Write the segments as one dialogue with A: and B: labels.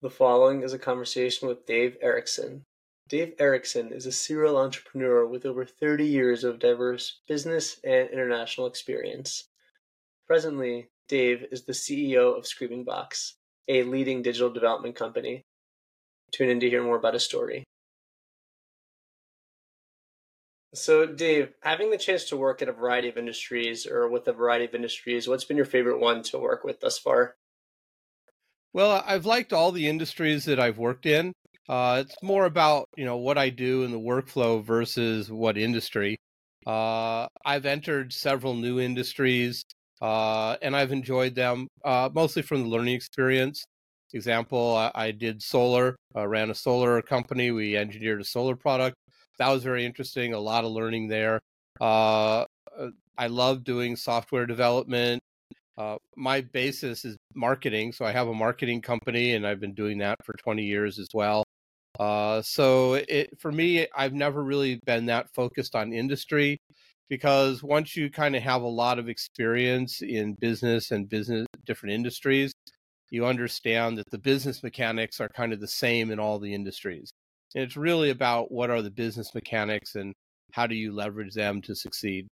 A: The following is a conversation with Dave Erickson. Dave Erickson is a serial entrepreneur with over 30 years of diverse business and international experience. Presently, Dave is the CEO of Screaming Box, a leading digital development company. Tune in to hear more about his story. So, Dave, having the chance to work at a variety of industries or with a variety of industries, what's been your favorite one to work with thus far?
B: Well, I've liked all the industries that I've worked in. Uh, it's more about you know what I do in the workflow versus what industry. Uh, I've entered several new industries, uh, and I've enjoyed them uh, mostly from the learning experience. Example, I, I did solar, ran a solar company. We engineered a solar product. That was very interesting. A lot of learning there. Uh, uh, I love doing software development uh, my basis is marketing, so I have a marketing company, and I've been doing that for 20 years as well. Uh, so it for me, I've never really been that focused on industry because once you kind of have a lot of experience in business and business different industries, you understand that the business mechanics are kind of the same in all the industries. And it's really about what are the business mechanics and how do you leverage them to succeed.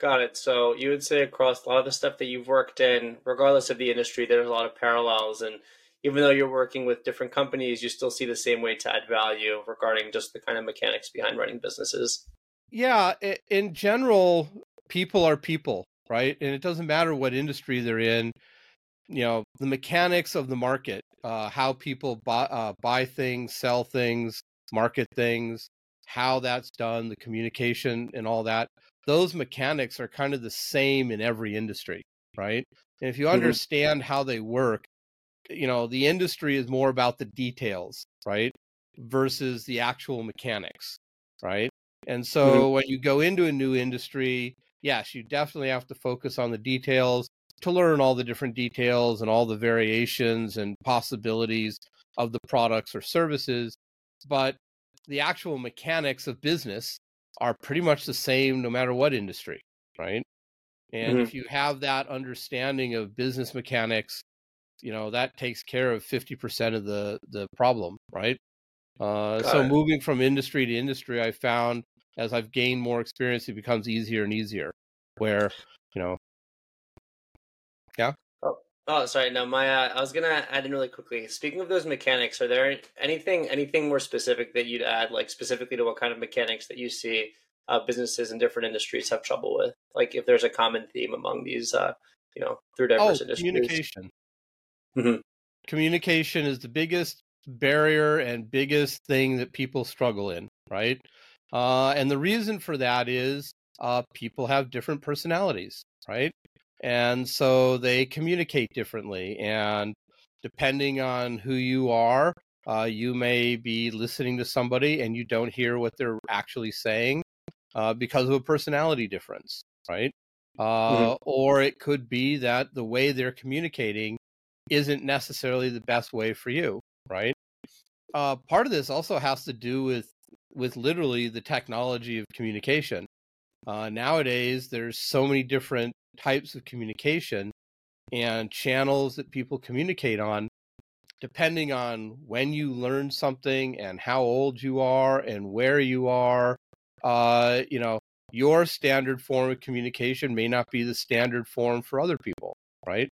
A: Got it. So you would say across a lot of the stuff that you've worked in, regardless of the industry, there's a lot of parallels. And even though you're working with different companies, you still see the same way to add value regarding just the kind of mechanics behind running businesses.
B: Yeah. In general, people are people, right? And it doesn't matter what industry they're in. You know, the mechanics of the market, uh, how people buy, uh, buy things, sell things, market things, how that's done, the communication and all that those mechanics are kind of the same in every industry, right? And if you mm-hmm. understand how they work, you know, the industry is more about the details, right? Versus the actual mechanics, right? And so mm-hmm. when you go into a new industry, yes, you definitely have to focus on the details to learn all the different details and all the variations and possibilities of the products or services. But the actual mechanics of business are pretty much the same no matter what industry, right? And mm-hmm. if you have that understanding of business mechanics, you know that takes care of 50% of the the problem, right? Uh, so it. moving from industry to industry, I found as I've gained more experience, it becomes easier and easier. Where you know.
A: Oh, oh sorry. No, my uh, I was gonna add in really quickly. Speaking of those mechanics, are there anything anything more specific that you'd add, like specifically to what kind of mechanics that you see uh, businesses in different industries have trouble with? Like if there's a common theme among these, uh, you know, through diverse
B: oh,
A: industries.
B: Communication. Mm-hmm. Communication is the biggest barrier and biggest thing that people struggle in, right? Uh, and the reason for that is uh, people have different personalities, right? And so they communicate differently. And depending on who you are, uh, you may be listening to somebody and you don't hear what they're actually saying uh, because of a personality difference, right? Mm-hmm. Uh, mm-hmm. Or it could be that the way they're communicating isn't necessarily the best way for you, right? Uh, part of this also has to do with with literally the technology of communication. Uh, nowadays, there's so many different types of communication and channels that people communicate on depending on when you learn something and how old you are and where you are uh, you know, your standard form of communication may not be the standard form for other people, right?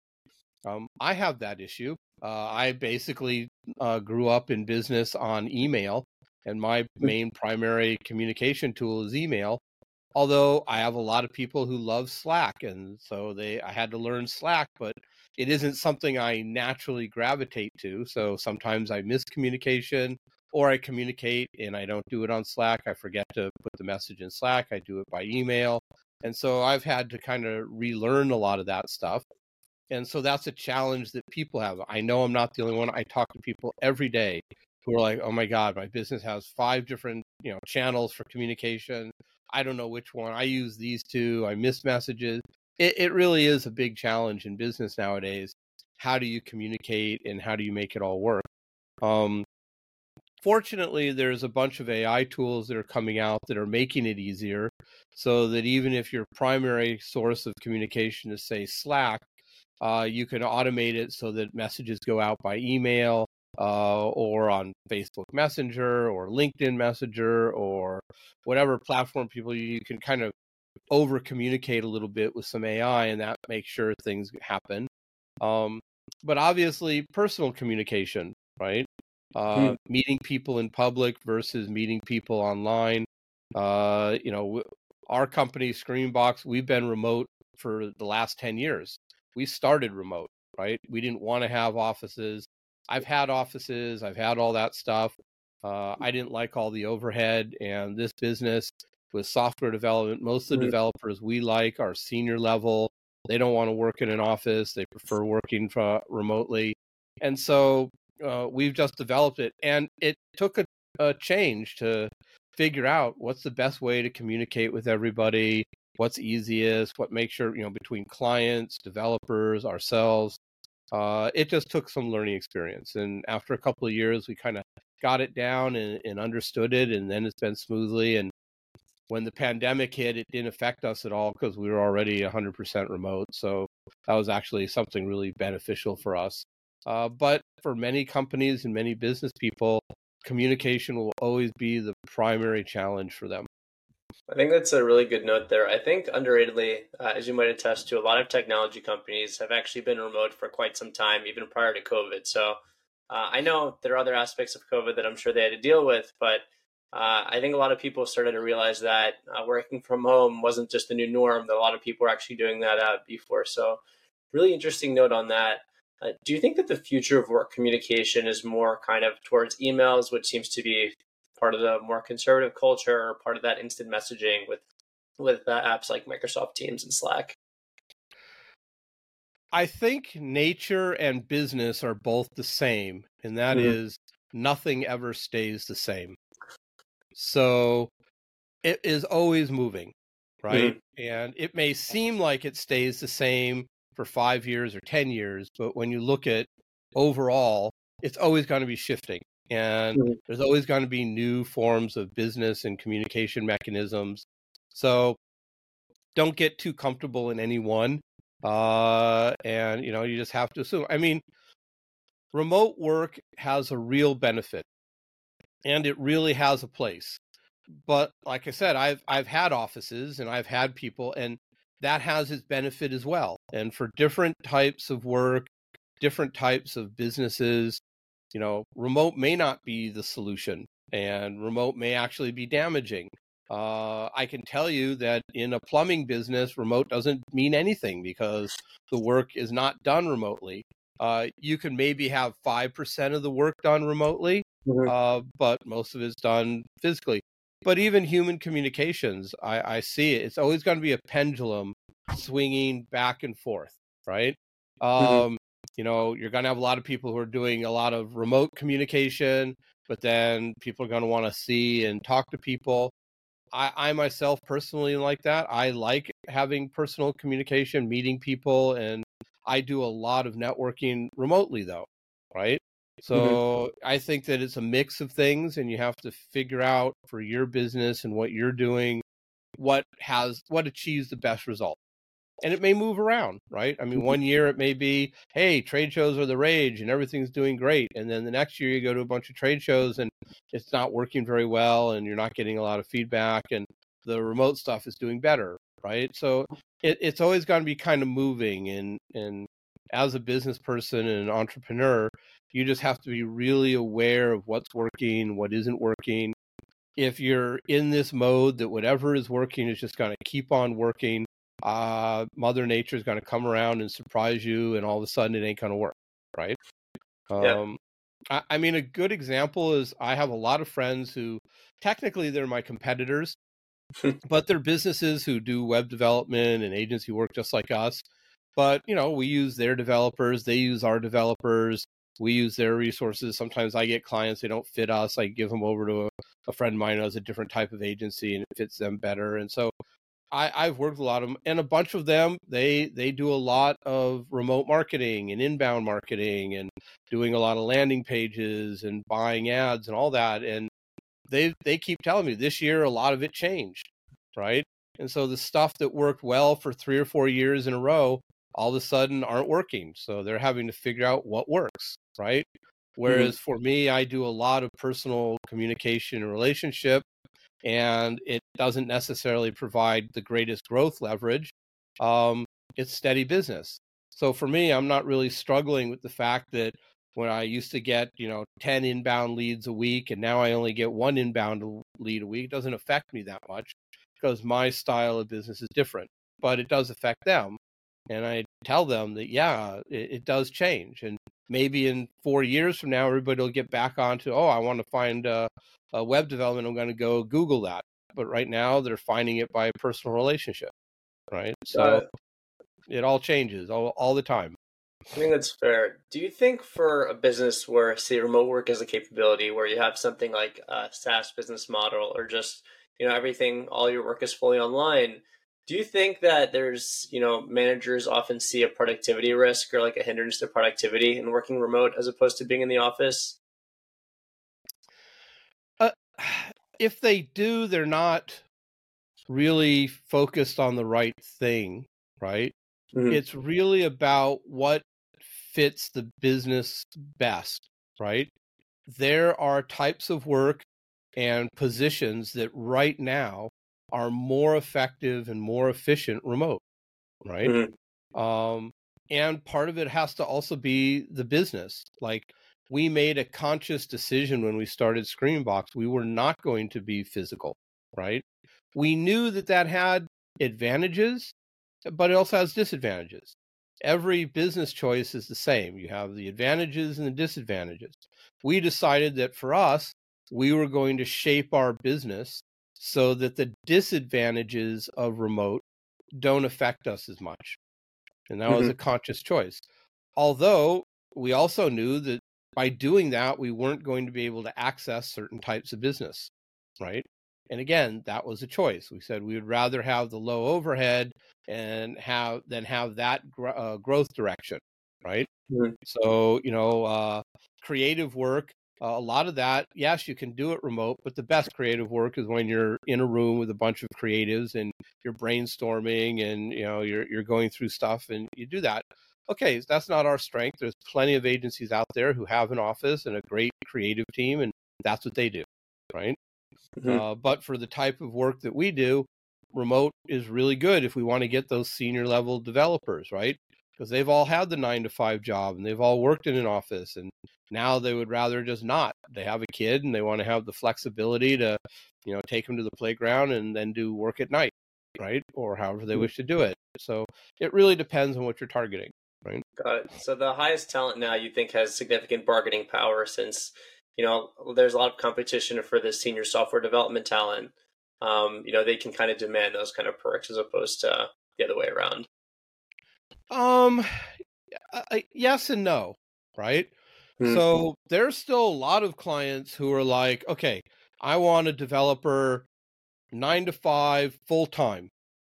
B: Um, I have that issue. Uh, I basically uh, grew up in business on email, and my mm. main primary communication tool is email. Although I have a lot of people who love Slack, and so they I had to learn Slack, but it isn't something I naturally gravitate to. So sometimes I miss communication or I communicate and I don't do it on Slack. I forget to put the message in Slack. I do it by email. And so I've had to kind of relearn a lot of that stuff. And so that's a challenge that people have. I know I'm not the only one. I talk to people every day who are like, "Oh my god, my business has five different, you know, channels for communication. I don't know which one. I use these two. I miss messages." It, it really is a big challenge in business nowadays. How do you communicate and how do you make it all work? Um, fortunately, there's a bunch of AI tools that are coming out that are making it easier so that even if your primary source of communication is, say, Slack, Uh, you can automate it so that messages go out by email uh, or on Facebook Messenger or LinkedIn Messenger or whatever platform people you can kind of over communicate a little bit with some AI and that makes sure things happen. Um, but obviously, personal communication, right? Uh, hmm. Meeting people in public versus meeting people online. Uh, you know, our company, ScreamingBox, we've been remote for the last 10 years. We started remote, right? We didn't want to have offices. I've had offices, I've had all that stuff. Uh, I didn't like all the overhead, and this business with software development, most of the developers we like are senior level. They don't want to work in an office, they prefer working for, remotely. And so uh, we've just developed it, and it took a, a change to figure out what's the best way to communicate with everybody, what's easiest, what makes sure, you know, between clients, developers, ourselves. Uh, it just took some learning experience. And after a couple of years, we kind of got it down and, and understood it, and then it's been smoothly. And when the pandemic hit, it didn't affect us at all because we were already 100% remote. So that was actually something really beneficial for us. Uh, but for many companies and many business people, communication will always be the primary challenge for them.
A: I think that's a really good note there. I think underratedly, uh, as you might attest to, a lot of technology companies have actually been remote for quite some time, even prior to COVID. So uh, I know there are other aspects of COVID that I'm sure they had to deal with, but uh, I think a lot of people started to realize that uh, working from home wasn't just the new norm, that a lot of people were actually doing that before. So, really interesting note on that. Uh, do you think that the future of work communication is more kind of towards emails, which seems to be part of the more conservative culture, or part of that instant messaging with with uh, apps like Microsoft Teams and Slack?
B: I think nature and business are both the same, and that mm-hmm. is nothing ever stays the same. So it is always moving, right? Mm-hmm. And it may seem like it stays the same for five years or 10 years. But when you look at overall, it's always going to be shifting. And mm-hmm. there's always going to be new forms of business and communication mechanisms. So don't get too comfortable in any one. Uh, and, you know, you just have to assume. I mean, remote work has a real benefit and it really has a place. But like I said, I've I've had offices and I've had people and that has its benefit as well. And for different types of work, different types of businesses, you know, remote may not be the solution and remote may actually be damaging. Uh, I can tell you that in a plumbing business, remote doesn't mean anything because the work is not done remotely. Uh, you can maybe have 5% of the work done remotely, mm-hmm. uh, but most of it's done physically but even human communications, I, I see it. It's always going to be a pendulum swinging back and forth, right? Mm-hmm. You know, you're going to have a lot of people who are doing a lot of remote communication, but then people are going to want to see and talk to people. I, I myself personally like that. I like having personal communication, meeting people, and I do a lot of networking remotely, though, right? Mm-hmm. So mm-hmm. I think that it's a mix of things, and you have to figure out for your business and what you're doing what has what achieves the best result. And it may move around, right? I mean, mm-hmm. one year it may be, hey, trade shows are the rage and everything's doing great. And then the next year you go to a bunch of trade shows and it's not working very well and you're not getting a lot of feedback and the remote stuff is doing better, right? So it, it's always going to be kind of moving. And, and as a business person and an entrepreneur, you just have to be really aware of what's working, what isn't working. If you're in this mode that whatever is working is just going to keep on working, uh, Mother Nature is going to come around and surprise you, and all of a sudden it ain't going to work, right? Yeah. Um, I, I mean, a good example is I have a lot of friends who technically they're my competitors, but they're businesses who do web development and agency work just like us. But you know, we use their developers, they use our developers we use their resources. Sometimes I get clients they don't fit us. I give them over to a, a friend of mine who has a different type of agency and it fits them better. And so I, I've worked with a lot of them, and a bunch of them they they do a lot of remote marketing and inbound marketing and doing a lot of landing pages and buying ads and all that. And they they keep telling me this year a lot of it changed, right? And so the stuff that worked well for three or four years in a row all of a sudden aren't working. So they're having to figure out what works, right? Whereas mm-hmm. for me, I do a lot of personal communication and relationship, and it doesn't necessarily provide the greatest growth leverage. Um, it's steady business. So for me, I'm not really struggling with the fact that when I used to get, you know, 10 inbound leads a week and now I only get one inbound lead a week, it doesn't affect me that much because my style of business is different, but it does affect them. And I tell them that, yeah, it, it does change. And maybe in four years from now, everybody will get back onto, oh, I want to find a, a web development. I'm going to go Google that. But right now, they're finding it by a personal relationship, right? So uh, it all changes all, all the time.
A: I think that's fair. Do you think for a business where, say, remote work is a capability, where you have something like a SaaS business model, or just you know everything, all your work is fully online, do you think that there's you know managers often see a productivity risk or like a hindrance to productivity in working remote as opposed to being in the office?
B: If they do, they're not really focused on the right thing, right? Mm-hmm. It's really about what fits the business best, right? There are types of work and positions that right now are more effective and more efficient remote, right? Mm-hmm. Um, and part of it has to also be the business. Like we made a conscious decision when we started ScreamingBox. we were not going to be physical, right? We knew that that had advantages, but it also has disadvantages. Every business choice is the same. You have the advantages and the disadvantages. We decided that for us, we were going to shape our business so that the disadvantages of remote don't affect us as much. And that mm-hmm. was a conscious choice. Although we also knew that by doing that, we weren't going to be able to access certain types of business, right? And again, that was a choice. We said we would rather have the low overhead and have than have that gr- uh, growth direction, right? Mm-hmm. So you know, uh, creative work. Uh, a lot of that, yes, you can do it remote, but the best creative work is when you're in a room with a bunch of creatives and you're brainstorming and you know you're you're going through stuff and you do that. Okay, that's not our strength. There's plenty of agencies out there who have an office and a great creative team, and that's what they do, right? Mm-hmm. Uh, but for the type of work that we do, remote is really good if we want to get those senior level developers, right? Because they've all had the nine to five job and they've all worked in an office, and now they would rather just not. They have a kid and they want to have the flexibility to, you know, take them to the playground and then do work at night, right? Or however they mm-hmm. wish to do it. So it really depends on what you're targeting, right?
A: Got it. So the highest talent now you think has significant bargaining power since you know, there's a lot of competition for the senior software development talent. Um, you know, they can kind of demand those kind of perks as opposed to the other way around.
B: Um, yes and no, right? Mm-hmm. So there's still a lot of clients who are like, okay, I want a developer nine to five full time,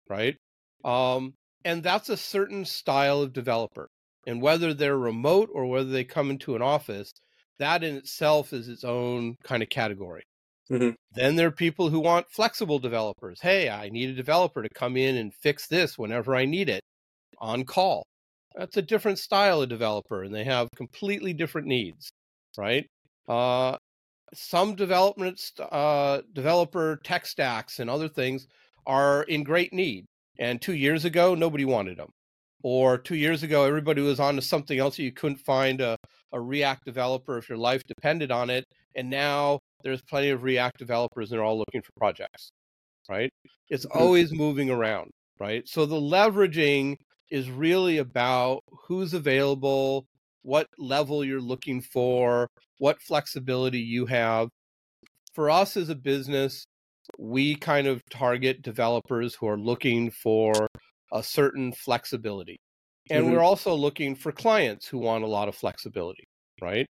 B: right? Um, and that's a certain style of developer. And whether they're remote or whether they come into an office, that in itself is its own kind of category. Mm-hmm. Then there are people who want flexible developers. Hey, I need a developer to come in and fix this whenever I need it on call. That's a different style of developer, and they have completely different needs, right? Uh, some development uh, developer tech stacks and other things are in great need, and two years ago nobody wanted them, or two years ago everybody was on to something else you couldn't find a, a React developer if your life depended on it. And now there's plenty of React developers and they're all looking for projects, right? It's mm-hmm. always moving around, right? So the leveraging is really about who's available, what level you're looking for, what flexibility you have. For us as a business, we kind of target developers who are looking for a certain flexibility. And mm-hmm. we're also looking for clients who want a lot of flexibility, right?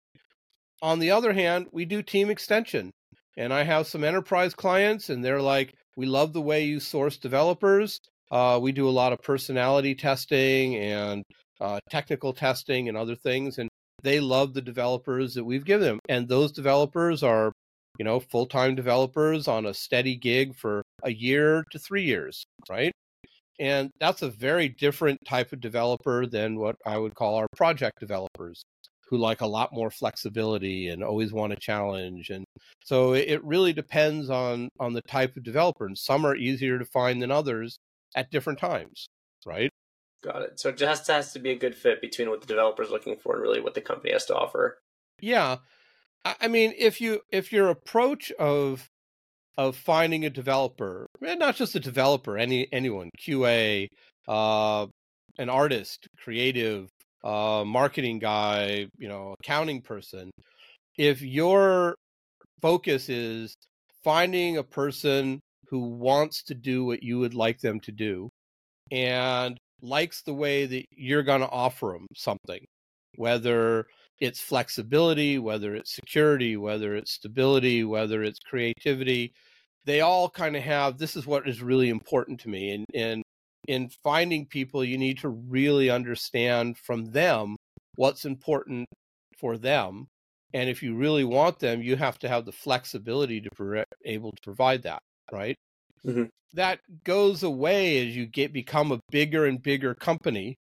B: On the other hand, we do team extension. And I have some enterprise clients, and they're like, we love the way you source developers. Uh, we do a lot of personality testing and uh, technical testing and other things. And they love the developers that we've given them. And those developers are, you know, full time developers on a steady gig for a year to three years, right? And that's a very different type of developer than what I would call our project developers who like a lot more flexibility and always want a challenge and so it really depends on on the type of developer and some are easier to find than others at different times right?
A: Got it. So it just has to be a good fit between what the developer is looking for and really what the company has to offer.
B: Yeah i mean if you if your approach of of finding a developer and not just a developer any anyone qa uh an artist creative uh, marketing guy, you know, accounting person, if your focus is finding a person who wants to do what you would like them to do and likes the way that you're going to offer them something, whether it's flexibility, whether it's security, whether it's stability, whether it's creativity, they all kind of have this is what is really important to me. And, and in finding people, you need to really understand from them what's important for them. And if you really want them, you have to have the flexibility to be able to provide that, right? Mm-hmm. That goes away as you get become a bigger and bigger company,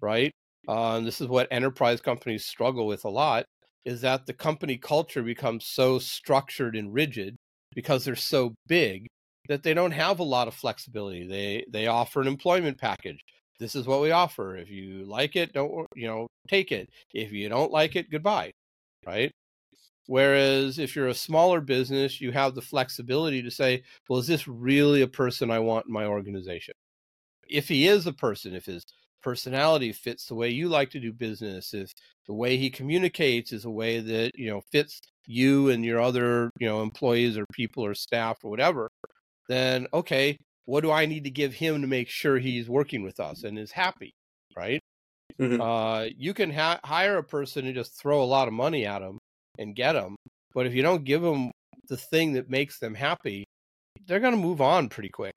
B: right? Uh, and this is what enterprise companies struggle with a lot is that the company culture becomes so structured and rigid because they're so big that they don't have a lot of flexibility. They they offer an employment package. This is what we offer. If you like it, don't you know, take it. If you don't like it, goodbye. Right? Whereas if you're a smaller business, you have the flexibility to say, well, is this really a person I want in my organization? If he is a person, if his personality fits the way you like to do business, if the way he communicates is a way that, you know, fits you and your other, you know, employees or people or staff or whatever, then okay, what do I need to give him to make sure he's working with us and is happy, right? Mm-hmm. Uh, you can ha- hire a person and just throw a lot of money at them and get them, but if you don't give them the thing that makes them happy, they're going to move on pretty quick,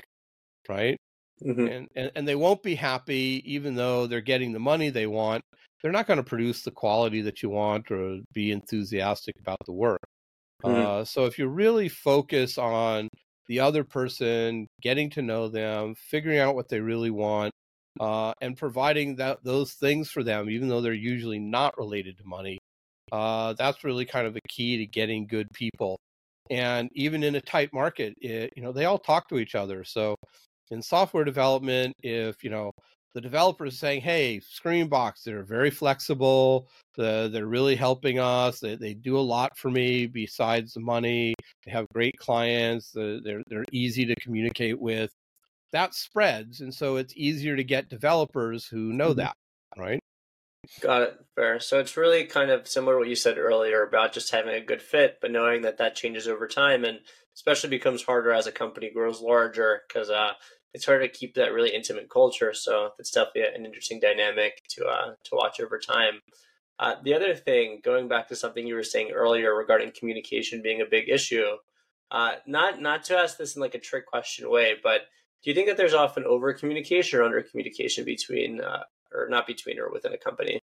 B: right? Mm-hmm. And, and and they won't be happy even though they're getting the money they want. They're not going to produce the quality that you want or be enthusiastic about the work. Mm-hmm. Uh, so if you really focus on the other person, getting to know them, figuring out what they really want, uh, and providing that those things for them, even though they're usually not related to money. Uh, that's really kind of the key to getting good people. And even in a tight market, it, you know, they all talk to each other. So in software development, if you know the developers saying, "Hey, ScreamingBox, they're very flexible. The, they're really helping us. They, they do a lot for me besides the money. They have great clients. They're they're easy to communicate with. That spreads, and so it's easier to get developers who know mm-hmm. that, right?
A: Got it. Fair. So it's really kind of similar to what you said earlier about just having a good fit, but knowing that that changes over time, and especially becomes harder as a company grows larger because uh, it's hard to keep that really intimate culture. So it's definitely an interesting dynamic to uh, to watch over time. Uh, the other thing, going back to something you were saying earlier regarding communication being a big issue, uh, not not to ask this in like a trick question way, but do you think that there's often over communication or under communication between, uh, or not between, or within a company?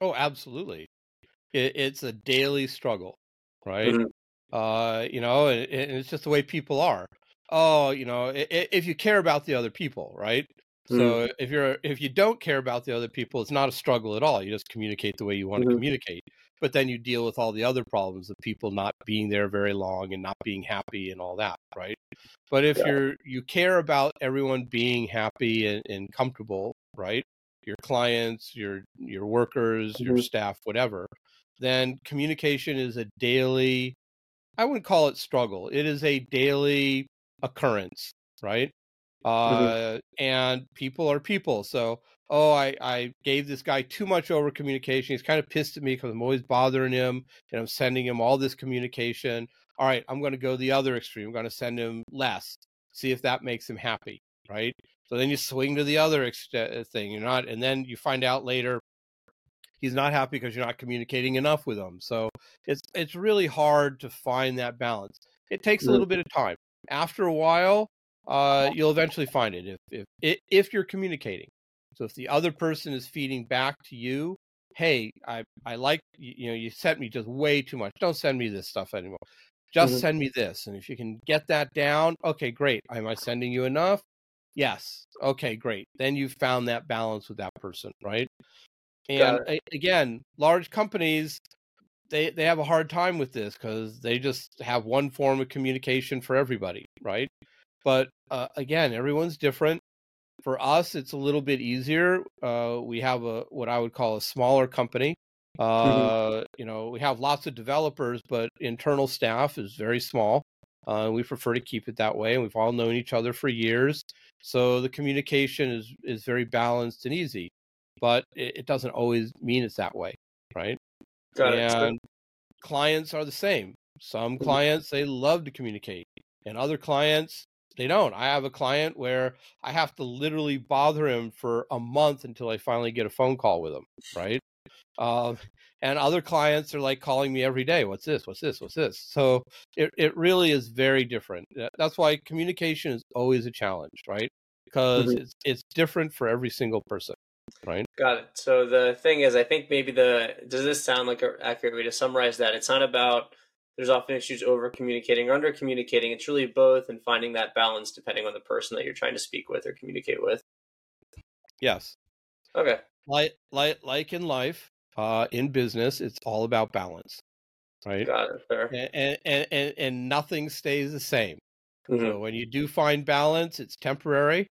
B: Oh, absolutely. It, it's a daily struggle, right? Mm-hmm. Uh, you know, and, and it's just the way people are oh, you know, if you care about the other people, right? Mm. So if you're if you don't care about the other people, it's not a struggle at all. You just communicate the way you want mm-hmm. to communicate. But then you deal with all the other problems of people not being there very long and not being happy and all that, right? But if yeah. you're you care about everyone being happy and, and comfortable, right? Your clients, your your workers, mm-hmm. your staff, whatever, then communication is a daily I wouldn't call it struggle. It is a daily occurrence, right? Mm-hmm. Uh, mm-hmm. And people are people. So, oh, I, I gave this guy too much over communication. He's kind of pissed at me because I'm always bothering him and I'm sending him all this communication. All right, I'm going to go the other extreme. I'm going to send him less, see if that makes him happy, right? So then you swing to the other ex- uh, thing. You're not, and then you find out later he's not happy because you're not communicating enough with him. So it's it's really hard to find that balance. It takes a mm-hmm. little bit of time after a while, uh, you'll eventually find it if, if if you're communicating. So if the other person is feeding back to you, hey, I I like you know you sent me just way too much. Don't send me this stuff anymore. Just mm-hmm. send me this, and if you can get that down, okay, great. Am I sending you enough? Yes. Okay, great. Then you found that balance with that person, right? And again, large companies they they have a hard time with this because they just have one form of communication for everybody, right? But uh, again, everyone's different. For us, it's a little bit easier. Uh, we have a what I would call a smaller company. Mm-hmm. Uh, mm-hmm. You know, we have lots of developers, but internal staff is very small. Uh, we prefer to keep it that way, and we've all known each other for years, so the communication is is very balanced and easy. But it, it doesn't always mean it's that way? Got and it. clients are the same. Some mm-hmm. clients they love to communicate, and other clients they don't. I have a client where I have to literally bother him for a month until I finally get a phone call with him, right? Uh, and other clients are like calling me every day. What's this? What's this? What's this? So it, it really is very different. That's why communication is always a challenge, right? Because mm-hmm. it's it's different for every single person right?
A: Got it. So the thing is, I think maybe the does this sound like an accurate way to summarize that? It's not about there's often issues over communicating or under communicating. It's really both and finding that balance depending on the person that you're trying to speak with or communicate with.
B: Yes.
A: Okay.
B: Like like like in life, uh, in business, it's all about balance, right?
A: Got it. Fair.
B: And and and, and nothing stays the same. Mm-hmm. So when you do find balance, it's temporary,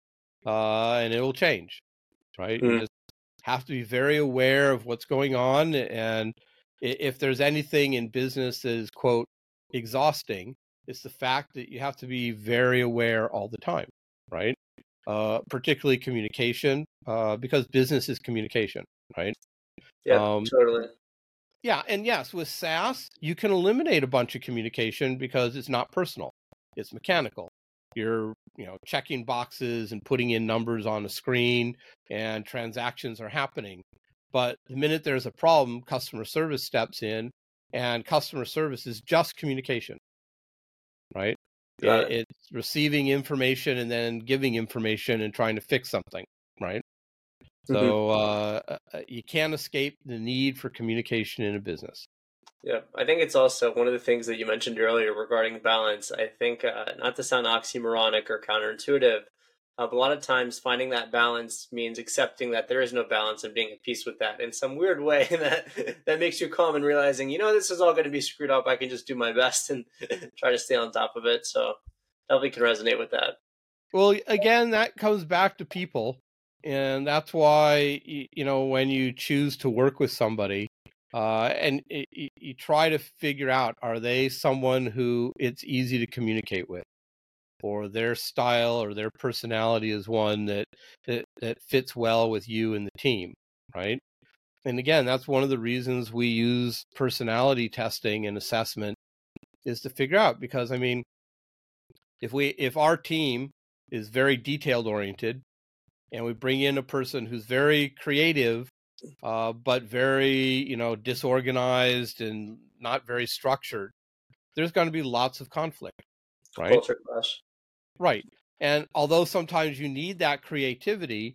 B: uh, and it will change right? Mm. You just have to be very aware of what's going on. And if there's anything in business that is, quote, exhausting, it's the fact that you have to be very aware all the time, right? Uh, particularly communication, uh, because business is communication, right?
A: Yeah, um, totally.
B: Yeah, and yes, with SaaS, you can eliminate a bunch of communication because it's not personal; it's mechanical you're you know checking boxes and putting in numbers on a screen and transactions are happening. But the minute there's a problem customer service steps in and customer service is just communication. Right? It. it's receiving information and then giving information and trying to fix something right? Mm-hmm. so uh, uh, you can't escape the need for communication in a business
A: yeah, I think it's also one of the things that you mentioned earlier regarding balance. I think, uh, not to sound oxymoronic or counterintuitive, uh, but a lot of times finding that balance means accepting that there is no balance and being at peace with that in some weird way that that makes you calm and realizing, you know, this is all going to be screwed up. I can just do my best and try to stay on top of it. So definitely can resonate with that.
B: Well, again, that comes back to people. And that's why, you know, when you choose to work with somebody, uh, and it, it, you try to figure out are they someone who it's easy to communicate with? Or their style or their personality is one that, that that fits well with you and the team right? And again that's one of the reasons we use personality testing and assessment is to figure out because i mean if we if our team is very detailed oriented and we bring in a person who's very creative uh, but very you know disorganized and not very structured, there's going to be lots of conflict, right?
A: Culture clash.
B: Right, and although sometimes you need that creativity,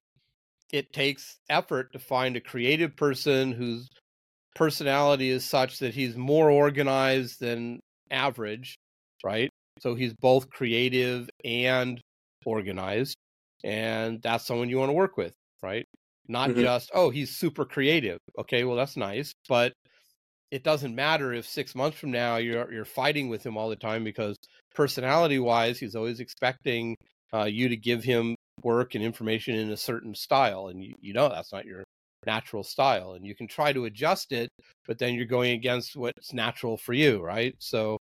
B: it takes effort to find a creative person whose personality is such that he's more organized than average, right? So he's both creative and organized, and that's someone you want to work with, right? Not mm-hmm. just oh he's super creative okay well that's nice but it doesn't matter if six months from now you're you're fighting with him all the time because personality wise he's always expecting uh, you to give him work and information in a certain style and you, you know that's not your natural style and you can try to adjust it but then you're going against what's natural for you right so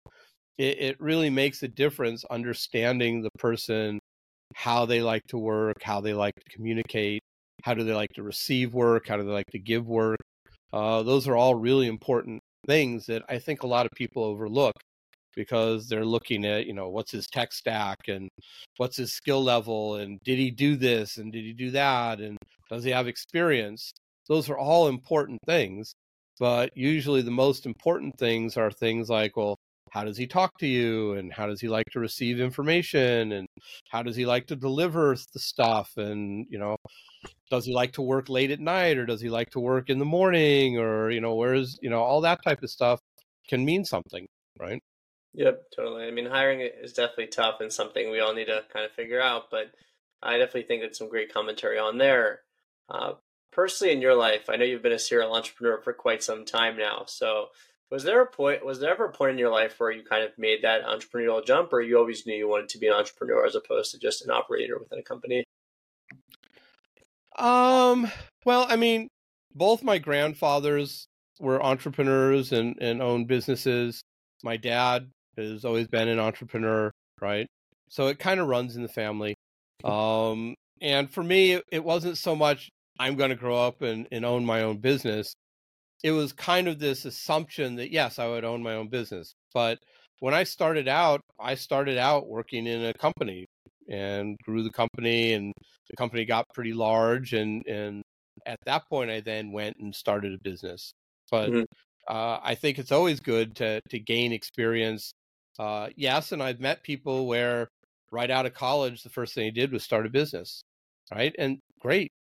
B: it, it really makes a difference understanding the person how they like to work how they like to communicate how do they like to receive work? How do they like to give work? Uh, those are all really important things that I think a lot of people overlook because they're looking at, you know, what's his tech stack and what's his skill level and did he do this and did he do that and does he have experience? Those are all important things. But usually the most important things are things like, well, how does he talk to you and how does he like to receive information and how does he like to deliver the stuff and you know does he like to work late at night or does he like to work in the morning or you know where's you know all that type of stuff can mean something right
A: yep totally i mean hiring is definitely tough and something we all need to kind of figure out but I definitely think that's some great commentary on there. Uh, personally, in your life, I know you've been a serial entrepreneur for quite some time now. So, was there a point? Was there ever a point in your life where you kind of made that entrepreneurial jump, or you always knew you wanted to be an entrepreneur as opposed to just an operator within a company?
B: Um. Well, I mean, both my grandfathers were entrepreneurs and and owned businesses. My dad has always been an entrepreneur, right? So it kind of runs in the family. Um, and for me, it wasn't so much I'm going to grow up and, and own my own business. It was kind of this assumption that yes, I would own my own business. But when I started out, I started out working in a company and grew the company, and the company got pretty large. And and at that point, I then went and started a business. But mm-hmm. uh, I think it's always good to to gain experience. Uh, yes, and I've met people where right out of college, the first thing they did was start a business, right? And great.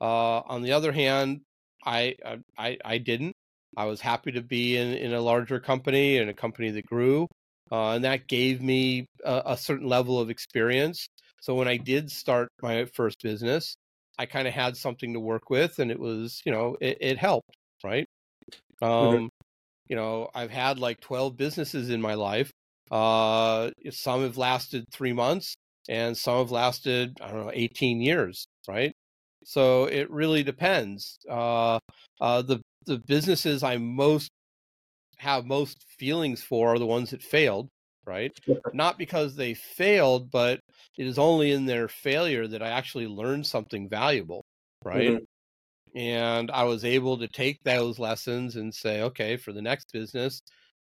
B: Uh, on the other hand, I, I I didn't. I was happy to be in, in a larger company and a company that grew, uh, and that gave me a, a, certain level of experience. So when I did start my first business, I kind of had something to work with, and it was you know it, it helped, right? Um, mm-hmm. You know, I've had like twelve businesses in my life, uh, some have lasted three months, and some have lasted I don't know 18 years, right? So it really depends. Uh, uh, the the businesses I most have most feelings for are the ones that failed, right? Not because they failed, but it is only in their failure that I actually learned something valuable, right? Mm-hmm. And I was able to take those lessons and say, okay, for the next business,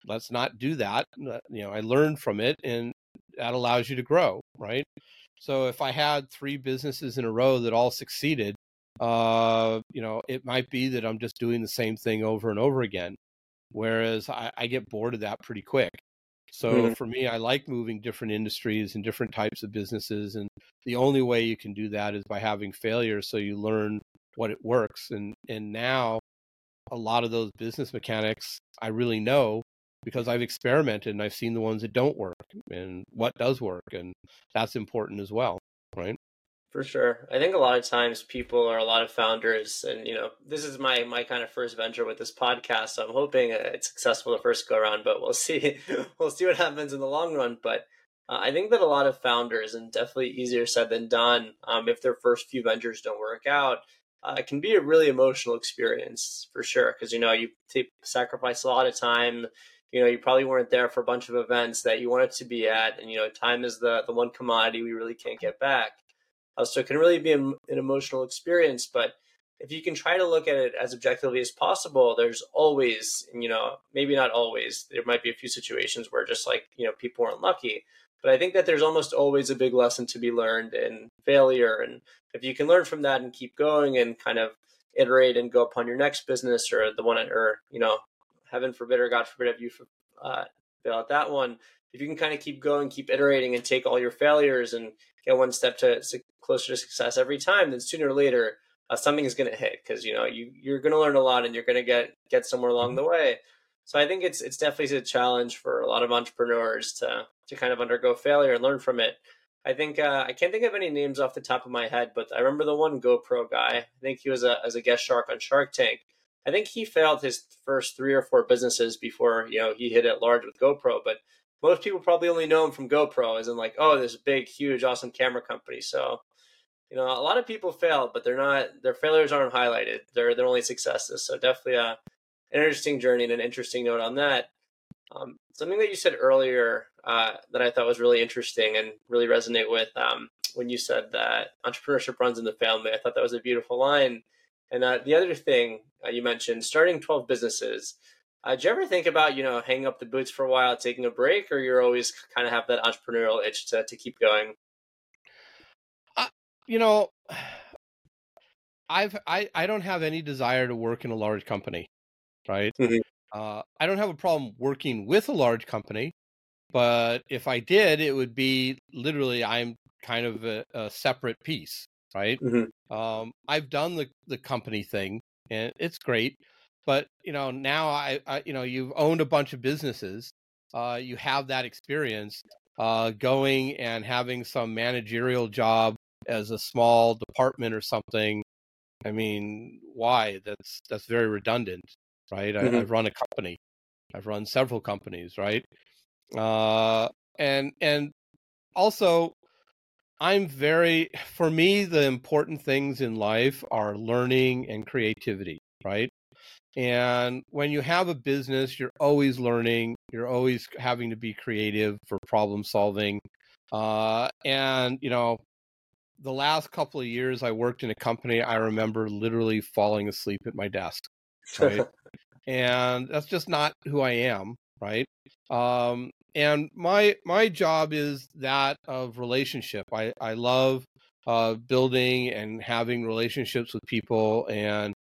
B: let's not do that you know i learned from it and that allows you to grow right so if i had three businesses in a row that all succeeded uh you know it might be that i'm just doing the same thing over and over again whereas i, I get bored of that pretty quick so mm-hmm. for me i like moving different industries and different types of businesses and the only way you can do that is by having failure so you learn what it works and and now a lot of those business mechanics i really know because I've experimented and I've seen the ones that don't work and what does work. And that's important as well, right?
A: For sure. I think a lot of times people or a lot of founders, and you know, this is my my kind of first venture with this podcast. So I'm hoping it's successful the first go around, but we'll see. we'll see what happens in the long run. But uh, I think that a lot of founders, and definitely easier said than done, um, if their first few ventures don't work out, uh, it can be a really emotional experience for sure. Because you know, you take, sacrifice a lot of time you know you probably weren't there for a bunch of events that you wanted to be at and you know time is the the one commodity we really can't get back. Uh, so it can really be an emotional experience but if you can try to look at it as objectively as possible there's always you know maybe not always there might be a few situations where just like you know people weren't lucky but i think that there's almost always a big lesson to be learned in failure and if you can learn from that and keep going and kind of iterate and go upon your next business or the one or you know heaven forbid or God forbid if you uh, fail at that one, if you can kind of keep going, keep iterating, and take all your failures and get one step to closer to success every time, then sooner or later uh, something is going to hit because you know you you're going to learn a lot and you're going to get get somewhere along mm-hmm. the way. So I think it's it's definitely a challenge for a lot of entrepreneurs to to kind of undergo failure and learn from it. I think uh, I can't think of any names off the top of my head, but I remember the one GoPro guy. I think he was a, as a guest shark on Shark Tank, I think he failed his first three or four businesses before you know he hit it large with GoPro. But most people probably only know him from GoPro, as in like, oh, this big, huge, awesome camera company. So you know, a lot of people fail, but they're not their failures aren't highlighted. They're they're only successes. So definitely a an interesting journey and an interesting note on that. Um, something that you said earlier uh, that I thought was really interesting and really resonate with um, when you said that entrepreneurship runs in the family. I thought that was a beautiful line. And uh, the other thing uh, you mentioned, starting 12 businesses. Uh, did you ever think about, you know, hanging up the boots for a while, taking a break, or you're always kind of have that entrepreneurial itch to, to keep going?
B: Uh, you know, I've, I, I don't have any desire to work in a large company, right? Mm-hmm. Uh, I don't have a problem working with a large company, but if I did, it would be literally I'm kind of a, a separate piece, right? Mm-hmm. Um, I've done the the company thing, and it's great. But you know, now I, I you know, you've owned a bunch of businesses. Uh, you have that experience uh, going and having some managerial job as a small department or something. I mean, why? That's that's very redundant, right? Mm-hmm. I, have run a company. I've run several companies, right? Uh, and and also, I'm very for me the important things in life are learning and creativity, right? And when you have a business, you're always learning, you're always having to be creative for problem solving. Uh, and, you know, the last couple of years I worked in a company, I remember literally falling asleep at my desk. Right. and that's just not who I am. Right. Um, and my my job is that of relationship. I, I love uh, building and having relationships with people and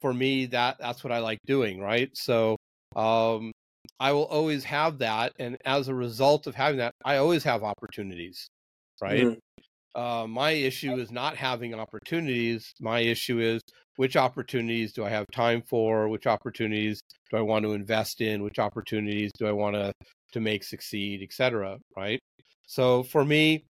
B: for me that that's what I like doing, right? So um, I will always have that, and as a result of having that, I always have opportunities, right? Mm-hmm. Uh, my issue is not having opportunities. My issue is which opportunities do I have time for? Which opportunities do I want to invest in? Which opportunities do I want to to make succeed, etc. Right? So for me,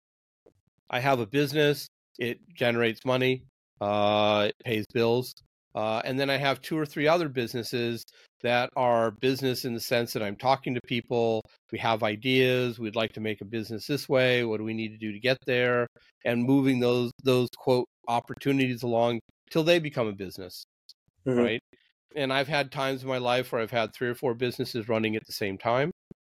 B: I have a business. It generates money. Uh, it pays bills. Uh, and then I have two or three other businesses that are business in the sense that I'm talking to people. We have ideas. We'd like to make a business this way. What do we need to do to get there? And moving those those quote opportunities along till they become a business, mm-hmm. right? And I've had times in my life where I've had three or four businesses running at the same time.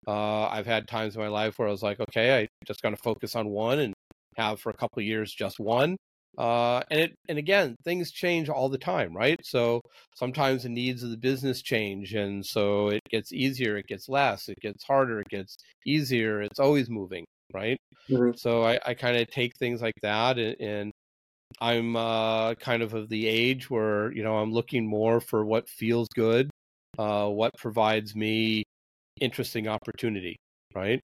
B: Uh, I've had times in my life where I was like, okay, I just got to focus on one and have for a couple of years just one. Uh, and it and again, things change all the time, right? So sometimes the needs of the business change, and so it gets easier, it gets less, it gets harder, it gets easier. It's always moving, right? Mm-hmm. So I, I kind of take things like that, and, and I'm uh, kind of of the age where you know I'm looking more for what feels good, uh, what provides me interesting opportunity, right?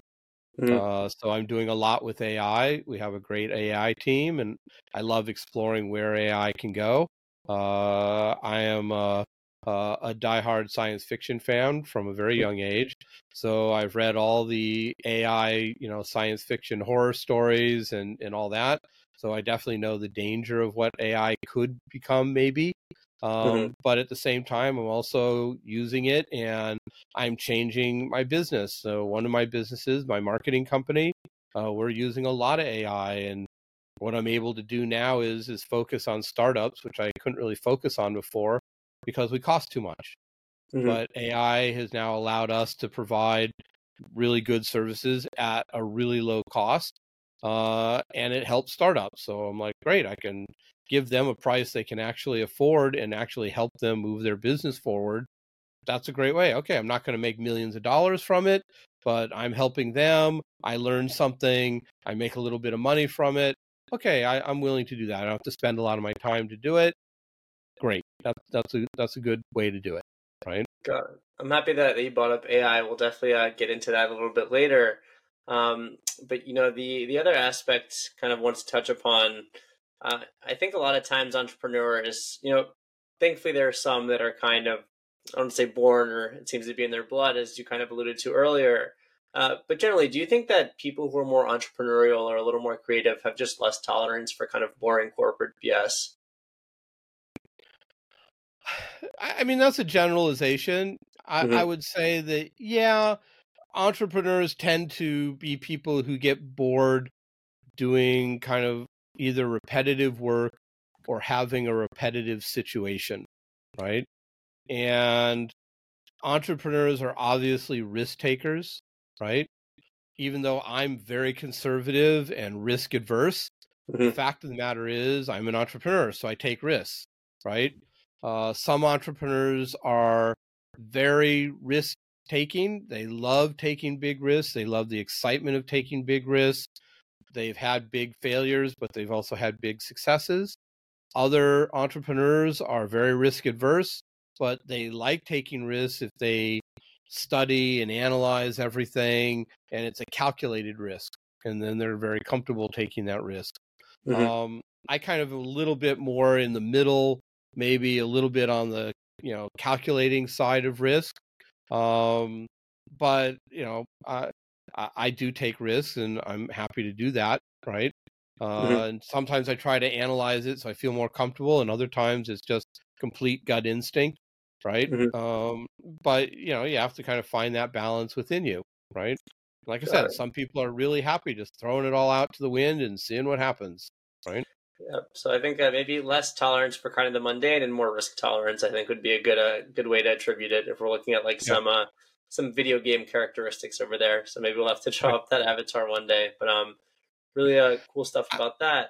B: Mm-hmm. Uh, so I'm doing a lot with AI. We have a great AI team, and I love exploring where AI can go. Uh, I am a, a diehard science fiction fan from a very young age, so I've read all the AI, you know, science fiction horror stories and and all that. So I definitely know the danger of what AI could become, maybe. Mm-hmm. Um, mm-hmm. But at the same time, I'm also using it and I'm changing my business. So, one of my businesses, my marketing company, uh, we're using a lot of AI. And what I'm able to do now is is focus on startups, which I couldn't really focus on before because we cost too much. Mm-hmm. But AI has now allowed us to provide really good services at a really low cost. Uh, and it helps startups. So I'm like, great, I can give them a price they can actually afford and actually help them move their business forward, that's a great way. Okay, I'm not going to make millions of dollars from it, but I'm helping them. I learn something. I make a little bit of money from it. Okay, I, am willing to do that. I don't have to spend a lot of my time to do it. Great. That's that's a that's a good way to do it, right?
A: It. I'm happy that you brought up AI. We'll definitely uh, get into that a little bit later. Um, but you know, the the other aspect kind of wants to touch upon uh, I think a lot of times entrepreneurs, you know, thankfully there are some that are kind of, I don't say born or it seems to be in their blood, as you kind of alluded to earlier. Uh, but generally, do you think that people who are more entrepreneurial or a little more creative have just less tolerance for kind of boring corporate BS?
B: I mean, that's a generalization. I, mm-hmm. I would say that, yeah, entrepreneurs tend to be people who get bored doing kind of either repetitive work or having a repetitive situation, right? And entrepreneurs are obviously risk takers, right? Even though I'm very conservative and risk adverse, mm-hmm. the fact of the matter is I'm an entrepreneur, so I take risks, right? Uh, some entrepreneurs are very risk taking. They love taking big risks. They love the excitement of taking big risks. They've had big failures, but they've also had big successes. Other entrepreneurs are very risk adverse, but they like taking risks if they study and analyze everything and it's a calculated risk. And then they're very comfortable taking that risk. Mm-hmm. Um, I kind of a little bit more in the middle, maybe a little bit on the you know calculating side of risk. Um, but you know, I, I, do take risks and I'm happy to do that, right? Uh, mm-hmm. And sometimes I try to analyze it so I feel more comfortable, and other times it's just complete gut instinct, right? Mm-hmm. Um, but you know, you have to kind of find that balance within you, right? Like I said, some people are really happy just throwing it all out to the wind and seeing what happens, right?
A: Yeah. So I think uh, maybe less tolerance for kind of the mundane and more risk tolerance. I think would be a good uh, good way to attribute it if we're looking at like some uh, some video game characteristics over there. So maybe we'll have to draw up that avatar one day. But um, really uh, cool stuff about that.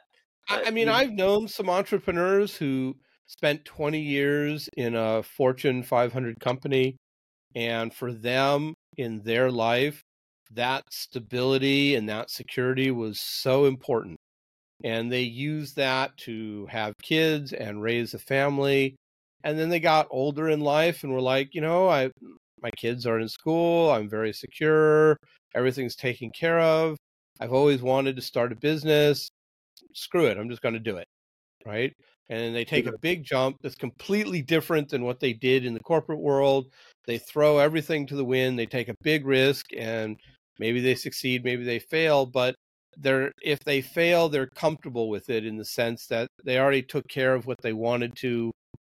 B: I, I mean, I've known some entrepreneurs who spent 20 years in a Fortune 500 company, and for them in their life, that stability and that security was so important. And they used that to have kids and raise a family. And then they got older in life and were like, you know, I my kids are in school, I'm very secure, everything's taken care of. I've always wanted to start a business. Screw it, I'm just going to do it. Right? And they take a big jump that's completely different than what they did in the corporate world. They throw everything to the wind, they take a big risk and maybe they succeed, maybe they fail, but they're if they fail, they're comfortable with it in the sense that they already took care of what they wanted to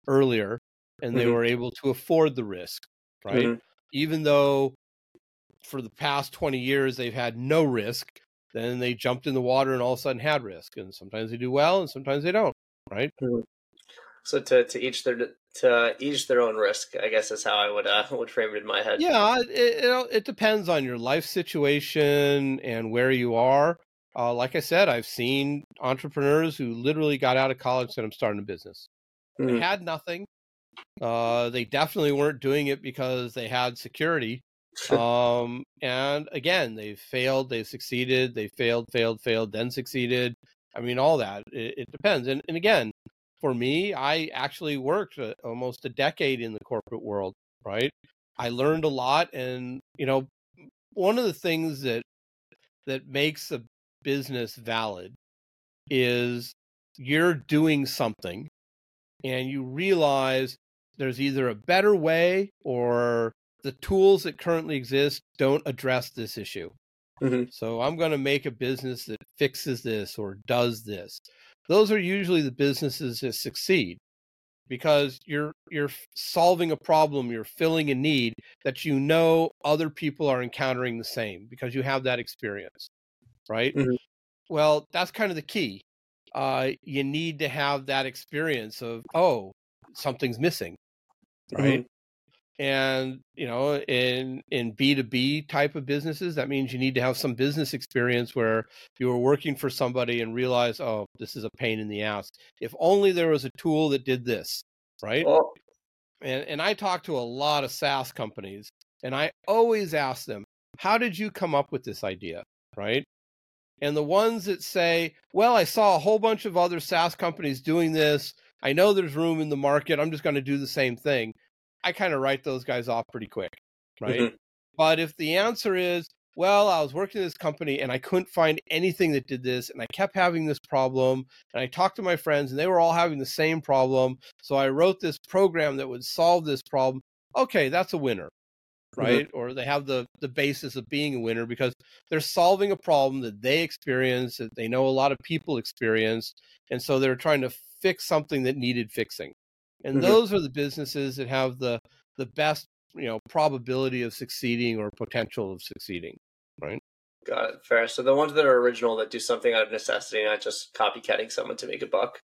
B: earlier and they mm-hmm. were able to afford the risk, right? Mm-hmm. Even though for the past 20 years they've had no risk, then they jumped in the water and all of a sudden had risk. And sometimes they do well and sometimes they don't, right?
A: Mm-hmm. So to, to each their to each their own risk, I guess is how I would uh, would frame it in my head.
B: Yeah, it, it, it depends on your life situation and where you are. Uh, like I said, I've seen entrepreneurs who literally got out of college and said, "I'm starting a business." Mm-hmm. They had nothing. Uh, they definitely weren't doing it because they had security. um, and again, they failed, they succeeded, they failed, failed, failed, then succeeded. I mean, all that. It, it depends. And, and again, for me, I actually worked a, almost a decade in the corporate world, right? I learned a lot. And, you know, one of the things that that makes a business valid is you're doing something and you realize there's either a better way or the tools that currently exist don't address this issue. Mm-hmm. So I'm going to make a business that fixes this or does this. Those are usually the businesses that succeed because you're you're solving a problem, you're filling a need that you know other people are encountering the same because you have that experience, right? Mm-hmm. Well, that's kind of the key. Uh, you need to have that experience of oh, something's missing, right? Mm-hmm and you know in in b2b type of businesses that means you need to have some business experience where you were working for somebody and realize oh this is a pain in the ass if only there was a tool that did this right oh. and and i talk to a lot of saas companies and i always ask them how did you come up with this idea right and the ones that say well i saw a whole bunch of other saas companies doing this i know there's room in the market i'm just going to do the same thing I kind of write those guys off pretty quick, right? Mm-hmm. But if the answer is, well, I was working in this company and I couldn't find anything that did this, and I kept having this problem, and I talked to my friends and they were all having the same problem, so I wrote this program that would solve this problem. Okay, that's a winner. Right? Mm-hmm. Or they have the the basis of being a winner because they're solving a problem that they experienced, that they know a lot of people experienced, and so they're trying to fix something that needed fixing and mm-hmm. those are the businesses that have the the best you know probability of succeeding or potential of succeeding right
A: got it fair so the ones that are original that do something out of necessity not just copycatting someone to make a buck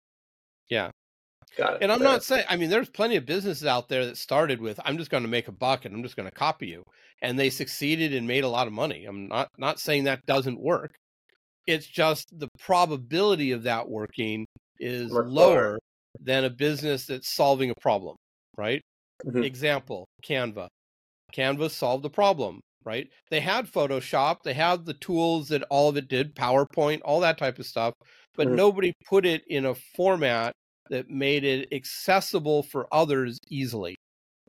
A: got it
B: and i'm fair. not saying i mean there's plenty of businesses out there that started with i'm just going to make a buck and i'm just going to copy you and they succeeded and made a lot of money i'm not not saying that doesn't work it's just the probability of that working is lower, lower than a business that's solving a problem, right? Mm-hmm. Example, Canva. Canva solved a problem, right? They had Photoshop, they had the tools that all of it did, PowerPoint, all that type of stuff, but mm-hmm. nobody put it in a format that made it accessible for others easily.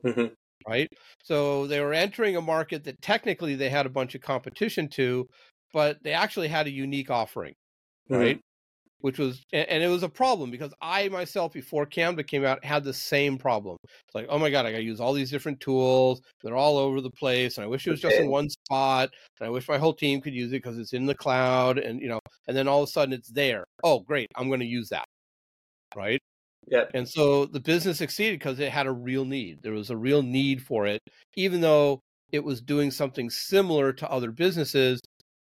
B: Mm-hmm. Right? So they were entering a market that technically they had a bunch of competition to, but they actually had a unique offering. Mm-hmm. Right? which was and it was a problem because I myself before Canva came out had the same problem. It's like, oh my god, I got to use all these different tools. They're all over the place, and I wish it was just in one spot. And I wish my whole team could use it because it's in the cloud, and you know, and then all of a sudden it's there. Oh, great, I'm going to use that, right?
A: Yeah.
B: And so the business succeeded because it had a real need. There was a real need for it, even though it was doing something similar to other businesses.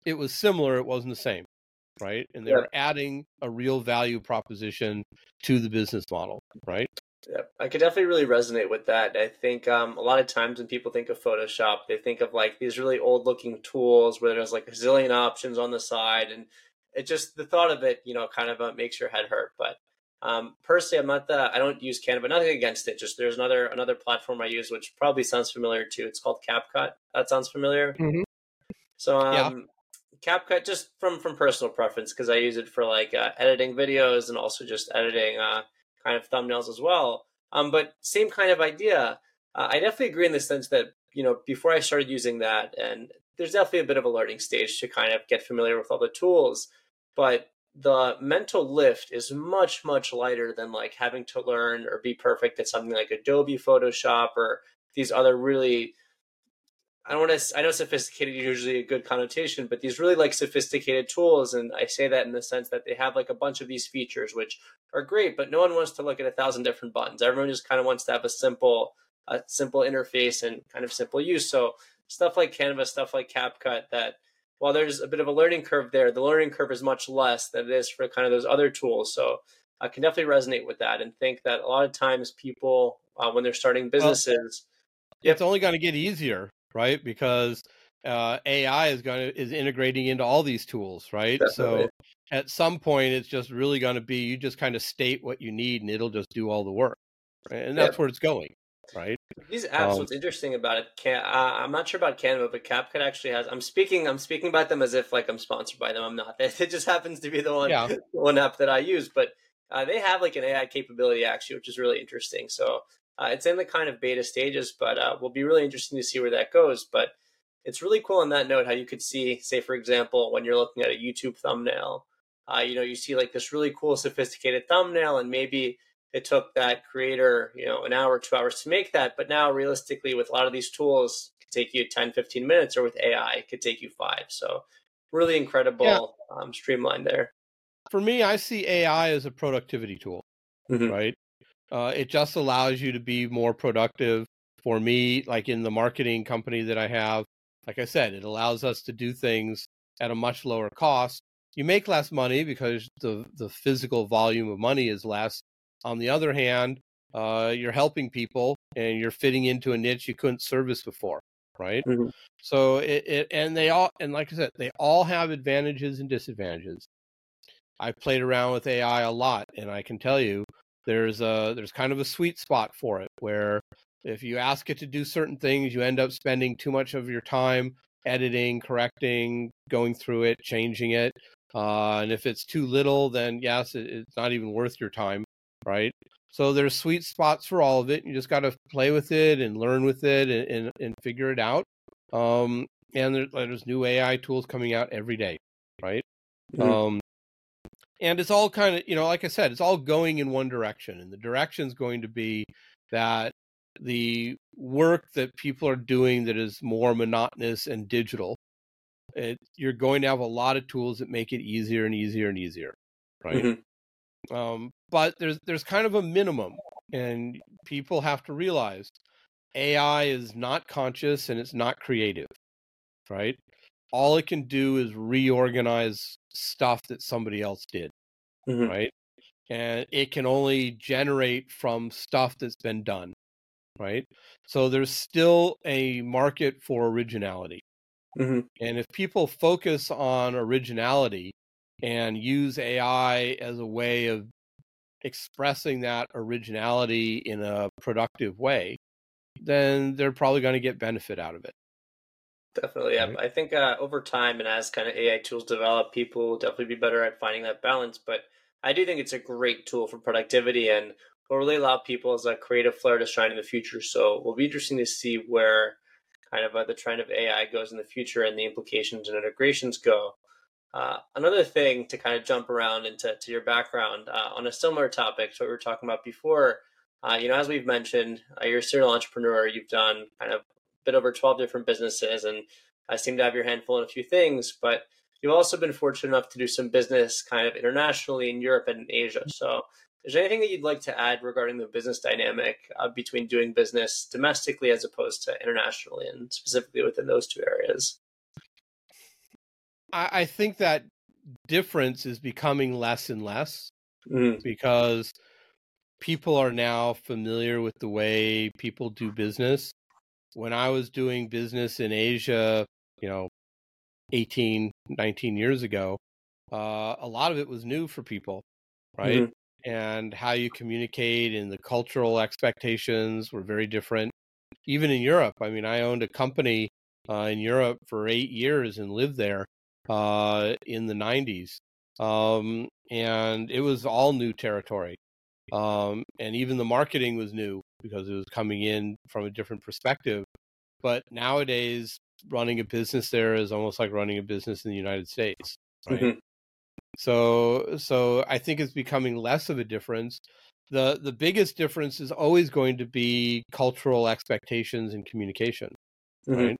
B: It was similar. It wasn't the same right? And they're yeah. adding a real value proposition to the business model, right?
A: Yeah, I could definitely really resonate with that. I think um, a lot of times when people think of Photoshop, they think of like these really old looking tools where there's like a zillion options on the side. And it just, the thought of it, you know, kind of uh, makes your head hurt. But um, personally, I'm not the, I don't use Canva, nothing against it. Just there's another, another platform I use, which probably sounds familiar too. It's called CapCut. That sounds familiar.
B: Mm-hmm.
A: So, um, yeah. CapCut just from from personal preference because I use it for like uh, editing videos and also just editing uh, kind of thumbnails as well. Um, but same kind of idea. Uh, I definitely agree in the sense that you know before I started using that, and there's definitely a bit of a learning stage to kind of get familiar with all the tools, but the mental lift is much much lighter than like having to learn or be perfect at something like Adobe Photoshop or these other really I don't want to. I know sophisticated is usually a good connotation, but these really like sophisticated tools, and I say that in the sense that they have like a bunch of these features, which are great, but no one wants to look at a thousand different buttons. Everyone just kind of wants to have a simple, a simple interface and kind of simple use. So stuff like Canva, stuff like CapCut, that while there's a bit of a learning curve there, the learning curve is much less than it is for kind of those other tools. So I can definitely resonate with that and think that a lot of times people, uh, when they're starting businesses,
B: well, it's only going to get easier right? Because uh, AI is going to is integrating into all these tools, right? Definitely. So at some point, it's just really going to be you just kind of state what you need, and it'll just do all the work, right? and that's where it's going, right?
A: These apps. Um, what's interesting about it? Can, uh, I'm not sure about Canva, but CapCut actually has. I'm speaking. I'm speaking about them as if like I'm sponsored by them. I'm not. It just happens to be the one yeah. one app that I use, but. Uh, they have like an AI capability actually, which is really interesting. So uh, it's in the kind of beta stages, but uh, will be really interesting to see where that goes. But it's really cool on that note how you could see, say, for example, when you're looking at a YouTube thumbnail, uh, you know, you see like this really cool, sophisticated thumbnail, and maybe it took that creator, you know, an hour, two hours to make that. But now, realistically, with a lot of these tools, it could take you 10, 15 minutes, or with AI, it could take you five. So, really incredible yeah. um, streamline there.
B: For me, I see AI as a productivity tool, mm-hmm. right? Uh, it just allows you to be more productive. For me, like in the marketing company that I have, like I said, it allows us to do things at a much lower cost. You make less money because the the physical volume of money is less. On the other hand, uh, you're helping people and you're fitting into a niche you couldn't service before, right? Mm-hmm. So it, it and they all and like I said, they all have advantages and disadvantages. I've played around with AI a lot, and I can tell you there's a there's kind of a sweet spot for it where if you ask it to do certain things, you end up spending too much of your time editing, correcting, going through it, changing it. Uh, and if it's too little, then yes, it, it's not even worth your time, right? So there's sweet spots for all of it. You just got to play with it and learn with it and, and, and figure it out. Um, and there, there's new AI tools coming out every day, right? Mm-hmm. Um, and it's all kind of you know like i said it's all going in one direction and the direction is going to be that the work that people are doing that is more monotonous and digital it, you're going to have a lot of tools that make it easier and easier and easier right mm-hmm. Um, but there's there's kind of a minimum and people have to realize ai is not conscious and it's not creative right all it can do is reorganize stuff that somebody else did, mm-hmm. right? And it can only generate from stuff that's been done, right? So there's still a market for originality. Mm-hmm. And if people focus on originality and use AI as a way of expressing that originality in a productive way, then they're probably going to get benefit out of it.
A: Definitely, yeah. I think uh, over time and as kind of AI tools develop, people will definitely be better at finding that balance. But I do think it's a great tool for productivity and will really allow people as a creative flair to shine in the future. So it will be interesting to see where kind of uh, the trend of AI goes in the future and the implications and integrations go. Uh, another thing to kind of jump around into to your background uh, on a similar topic to what we were talking about before, uh, you know, as we've mentioned, uh, you're a serial entrepreneur. You've done kind of a bit over 12 different businesses and I seem to have your handful in a few things, but you've also been fortunate enough to do some business kind of internationally in Europe and in Asia. So is there anything that you'd like to add regarding the business dynamic uh, between doing business domestically as opposed to internationally and specifically within those two areas?
B: I, I think that difference is becoming less and less mm. because people are now familiar with the way people do business. When I was doing business in Asia, you know, 18, 19 years ago, uh, a lot of it was new for people, right? Mm-hmm. And how you communicate and the cultural expectations were very different. Even in Europe, I mean, I owned a company uh, in Europe for eight years and lived there uh, in the 90s. Um, and it was all new territory. Um, and even the marketing was new because it was coming in from a different perspective. But nowadays, running a business there is almost like running a business in the United States. Right? Mm-hmm. So, so I think it's becoming less of a difference. the The biggest difference is always going to be cultural expectations and communication. Mm-hmm. Right.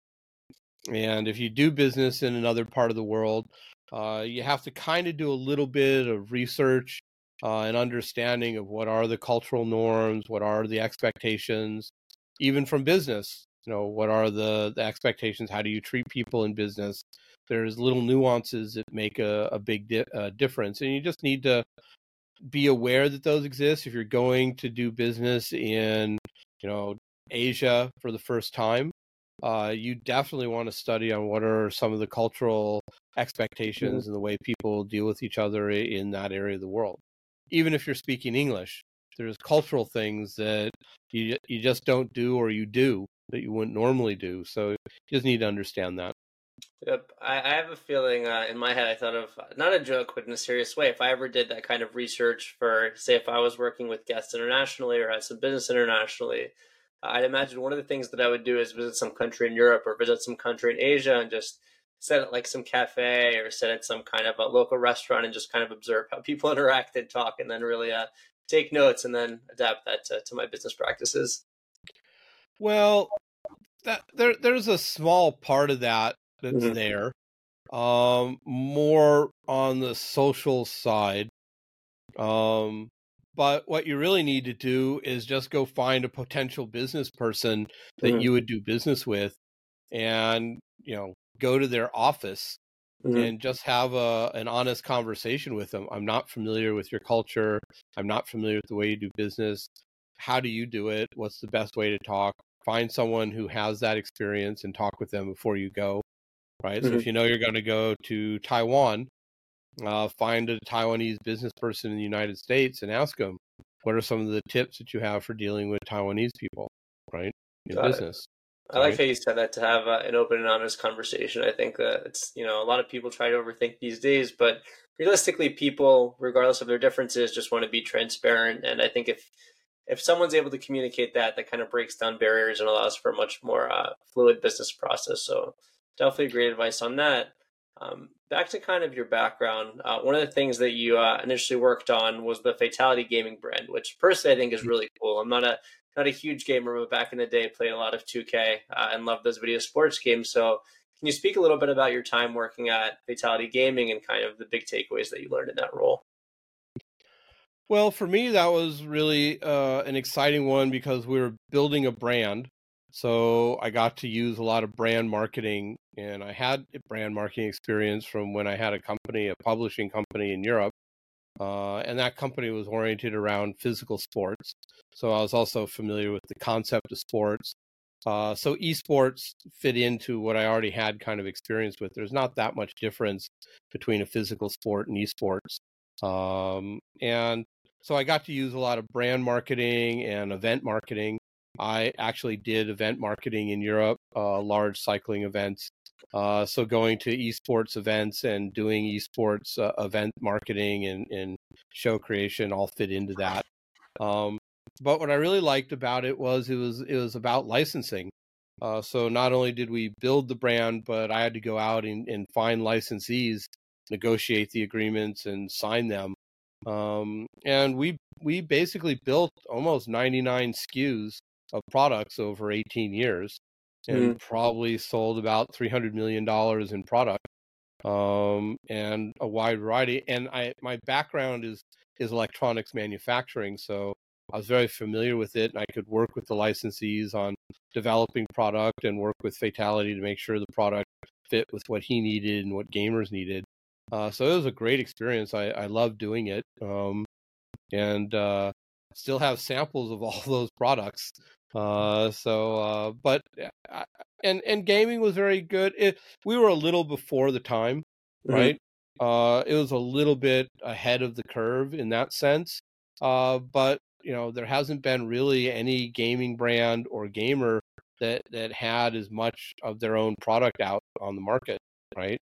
B: And if you do business in another part of the world, uh, you have to kind of do a little bit of research uh, and understanding of what are the cultural norms, what are the expectations, even from business. You know, what are the, the expectations? How do you treat people in business? There's little nuances that make a, a big di- uh, difference, and you just need to be aware that those exist. If you're going to do business in, you know, Asia for the first time, uh, you definitely want to study on what are some of the cultural expectations mm-hmm. and the way people deal with each other in that area of the world. Even if you're speaking English, there's cultural things that you you just don't do or you do that you wouldn't normally do. So you just need to understand that.
A: Yep, I, I have a feeling uh, in my head. I thought of not a joke, but in a serious way. If I ever did that kind of research for, say, if I was working with guests internationally or had some business internationally, I'd imagine one of the things that I would do is visit some country in Europe or visit some country in Asia and just sit at like some cafe or sit at some kind of a local restaurant and just kind of observe how people interact and talk and then really uh, take notes and then adapt that to, to my business practices.
B: Well, that there there's a small part of that that's mm-hmm. there. Um, more on the social side. Um, but what you really need to do is just go find a potential business person that mm-hmm. you would do business with and, you know, go to their office mm-hmm. and just have a an honest conversation with them. I'm not familiar with your culture. I'm not familiar with the way you do business. How do you do it? What's the best way to talk? Find someone who has that experience and talk with them before you go. Right. Mm-hmm. So if you know you're going to go to Taiwan, uh, find a Taiwanese business person in the United States and ask them what are some of the tips that you have for dealing with Taiwanese people, right, in Got business.
A: It. I right? like how you said that to have uh, an open and honest conversation. I think that it's you know a lot of people try to overthink these days, but realistically, people, regardless of their differences, just want to be transparent. And I think if if someone's able to communicate that, that kind of breaks down barriers and allows for a much more uh, fluid business process. So definitely great advice on that. Um, back to kind of your background, uh, one of the things that you uh, initially worked on was the Fatality Gaming brand, which personally I think is mm-hmm. really cool. I'm not a not a huge gamer, but back in the day played a lot of 2K uh, and loved those video sports games. So, can you speak a little bit about your time working at Fatality Gaming and kind of the big takeaways that you learned in that role?
B: Well, for me, that was really uh, an exciting one because we were building a brand so I got to use a lot of brand marketing, and I had brand marketing experience from when I had a company, a publishing company in Europe. Uh, and that company was oriented around physical sports. So I was also familiar with the concept of sports. Uh, so esports fit into what I already had kind of experience with. There's not that much difference between a physical sport and esports. Um, and so I got to use a lot of brand marketing and event marketing I actually did event marketing in Europe, uh, large cycling events. Uh, so going to esports events and doing esports uh, event marketing and, and, show creation all fit into that. Um, but what I really liked about it was it was it was about licensing. Uh, so not only did we build the brand, but I had to go out and, and find licensees negotiate the agreements and sign them. Um, and we we basically built almost 99 SKUs of products over 18 years, and mm. probably sold about 300 million dollars in product, um, and a wide variety. And I my background is is electronics manufacturing, so I was very familiar with it, and I could work with the licensees on developing product and work with Fatality to make sure the product fit with what he needed and what gamers needed. Uh, so it was a great experience. I, I love doing it, um, and uh, still have samples of all those products. Uh, so, uh, but and and gaming was very good. It, we were a little before the time, mm-hmm. right? Uh, it was a little bit ahead of the curve in that sense. Uh, but you know, there hasn't been really any gaming brand or gamer that that had as much of their own product out on the market, right?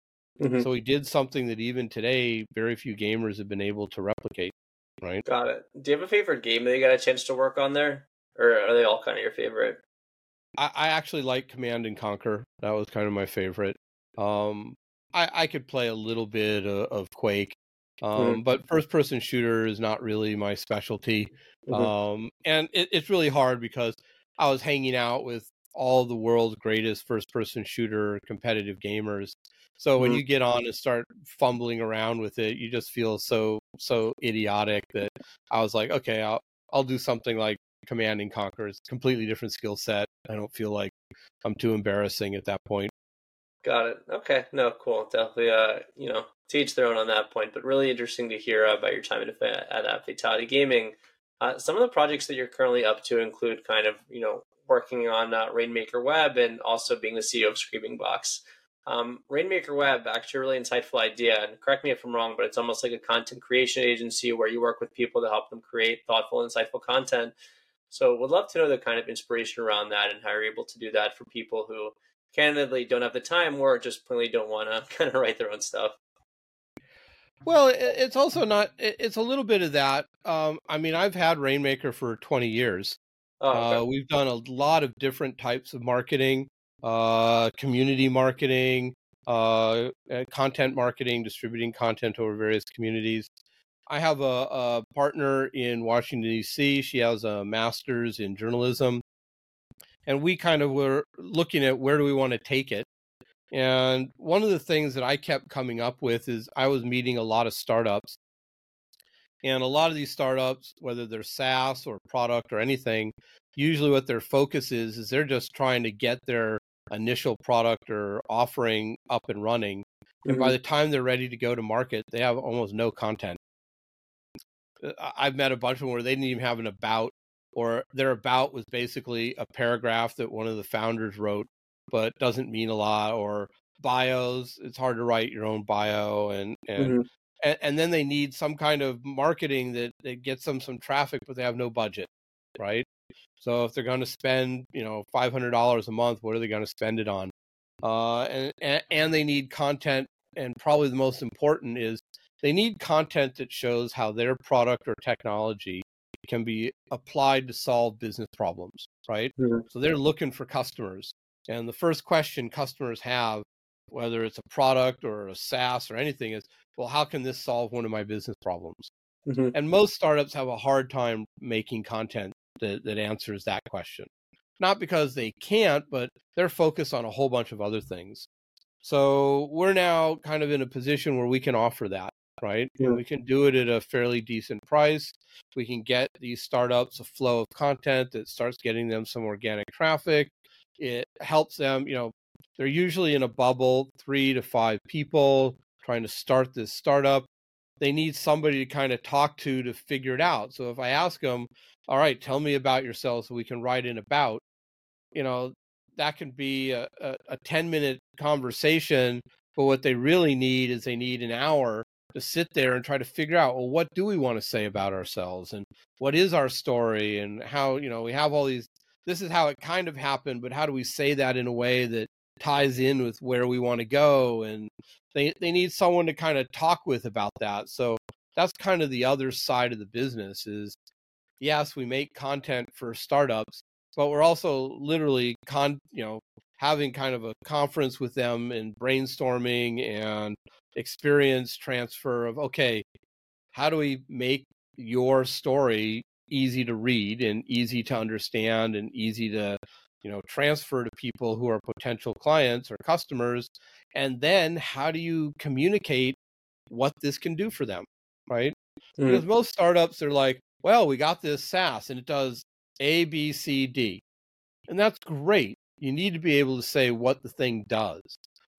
B: Mm-hmm. So we did something that even today very few gamers have been able to replicate, right?
A: Got it. Do you have a favorite game that you got a chance to work on there, or are they all kind of your favorite?
B: I, I actually like Command and Conquer. That was kind of my favorite. Um, I, I could play a little bit of, of Quake, um, mm-hmm. but first person shooter is not really my specialty. Mm-hmm. Um, and it, it's really hard because I was hanging out with all the world's greatest first person shooter competitive gamers. So when mm-hmm. you get on and start fumbling around with it, you just feel so so idiotic that I was like, okay, I'll I'll do something like Command and Conquer. It's completely different skill set. I don't feel like I'm too embarrassing at that point.
A: Got it. Okay. No, cool. Definitely, uh, you know, teach their own on that point, but really interesting to hear about your time at, at Fatality Gaming. Uh, some of the projects that you're currently up to include kind of, you know, working on uh, Rainmaker Web and also being the CEO of ScreamingBox. Um, Rainmaker Web, actually a really insightful idea. And correct me if I'm wrong, but it's almost like a content creation agency where you work with people to help them create thoughtful, insightful content. So would love to know the kind of inspiration around that and how you're able to do that for people who candidly don't have the time or just plainly don't want to kind of write their own stuff.
B: Well, it's also not. It's a little bit of that. Um, I mean, I've had Rainmaker for 20 years. Oh, okay. uh, we've done a lot of different types of marketing, uh, community marketing, uh, content marketing, distributing content over various communities. I have a, a partner in Washington D.C. She has a master's in journalism, and we kind of were looking at where do we want to take it and one of the things that I kept coming up with is I was meeting a lot of startups. And a lot of these startups, whether they're SaaS or product or anything, usually what their focus is is they're just trying to get their initial product or offering up and running. And mm-hmm. by the time they're ready to go to market, they have almost no content. Uh, I've met a bunch of them where they didn't even have an about, or their about was basically a paragraph that one of the founders wrote but doesn't mean a lot or bios it's hard to write your own bio and and mm-hmm. and, and, then they need some kind of marketing that, that gets them some traffic but they have no budget right so if they're going to spend you know $500 a month what are they going to spend it on uh, and, and and they need content and probably the most important is they need content that shows how their product or technology can be applied to solve business problems right mm-hmm. so they're looking for customers and the first question customers have, whether it's a product or a SaaS or anything, is, well, how can this solve one of my business problems? Mm-hmm. And most startups have a hard time making content that, that answers that question. Not because they can't, but they're focused on a whole bunch of other things. So we're now kind of in a position where we can offer that, right? Yeah. We can do it at a fairly decent price. We can get these startups a flow of content that starts getting them some organic traffic it helps them, you know, they're usually in a bubble, three to five people trying to start this startup. They need somebody to kind of talk to to figure it out. So if I ask them, all right, tell me about yourself so we can write in about, you know, that can be a, a, a 10 minute conversation. But what they really need is they need an hour to sit there and try to figure out, well, what do we want to say about ourselves and what is our story and how, you know, we have all these this is how it kind of happened, but how do we say that in a way that ties in with where we want to go? And they they need someone to kind of talk with about that. So that's kind of the other side of the business is yes, we make content for startups, but we're also literally con you know having kind of a conference with them and brainstorming and experience transfer of okay, how do we make your story easy to read and easy to understand and easy to you know transfer to people who are potential clients or customers and then how do you communicate what this can do for them right? Mm. because most startups are like well we got this saas and it does a b c d. And that's great. You need to be able to say what the thing does.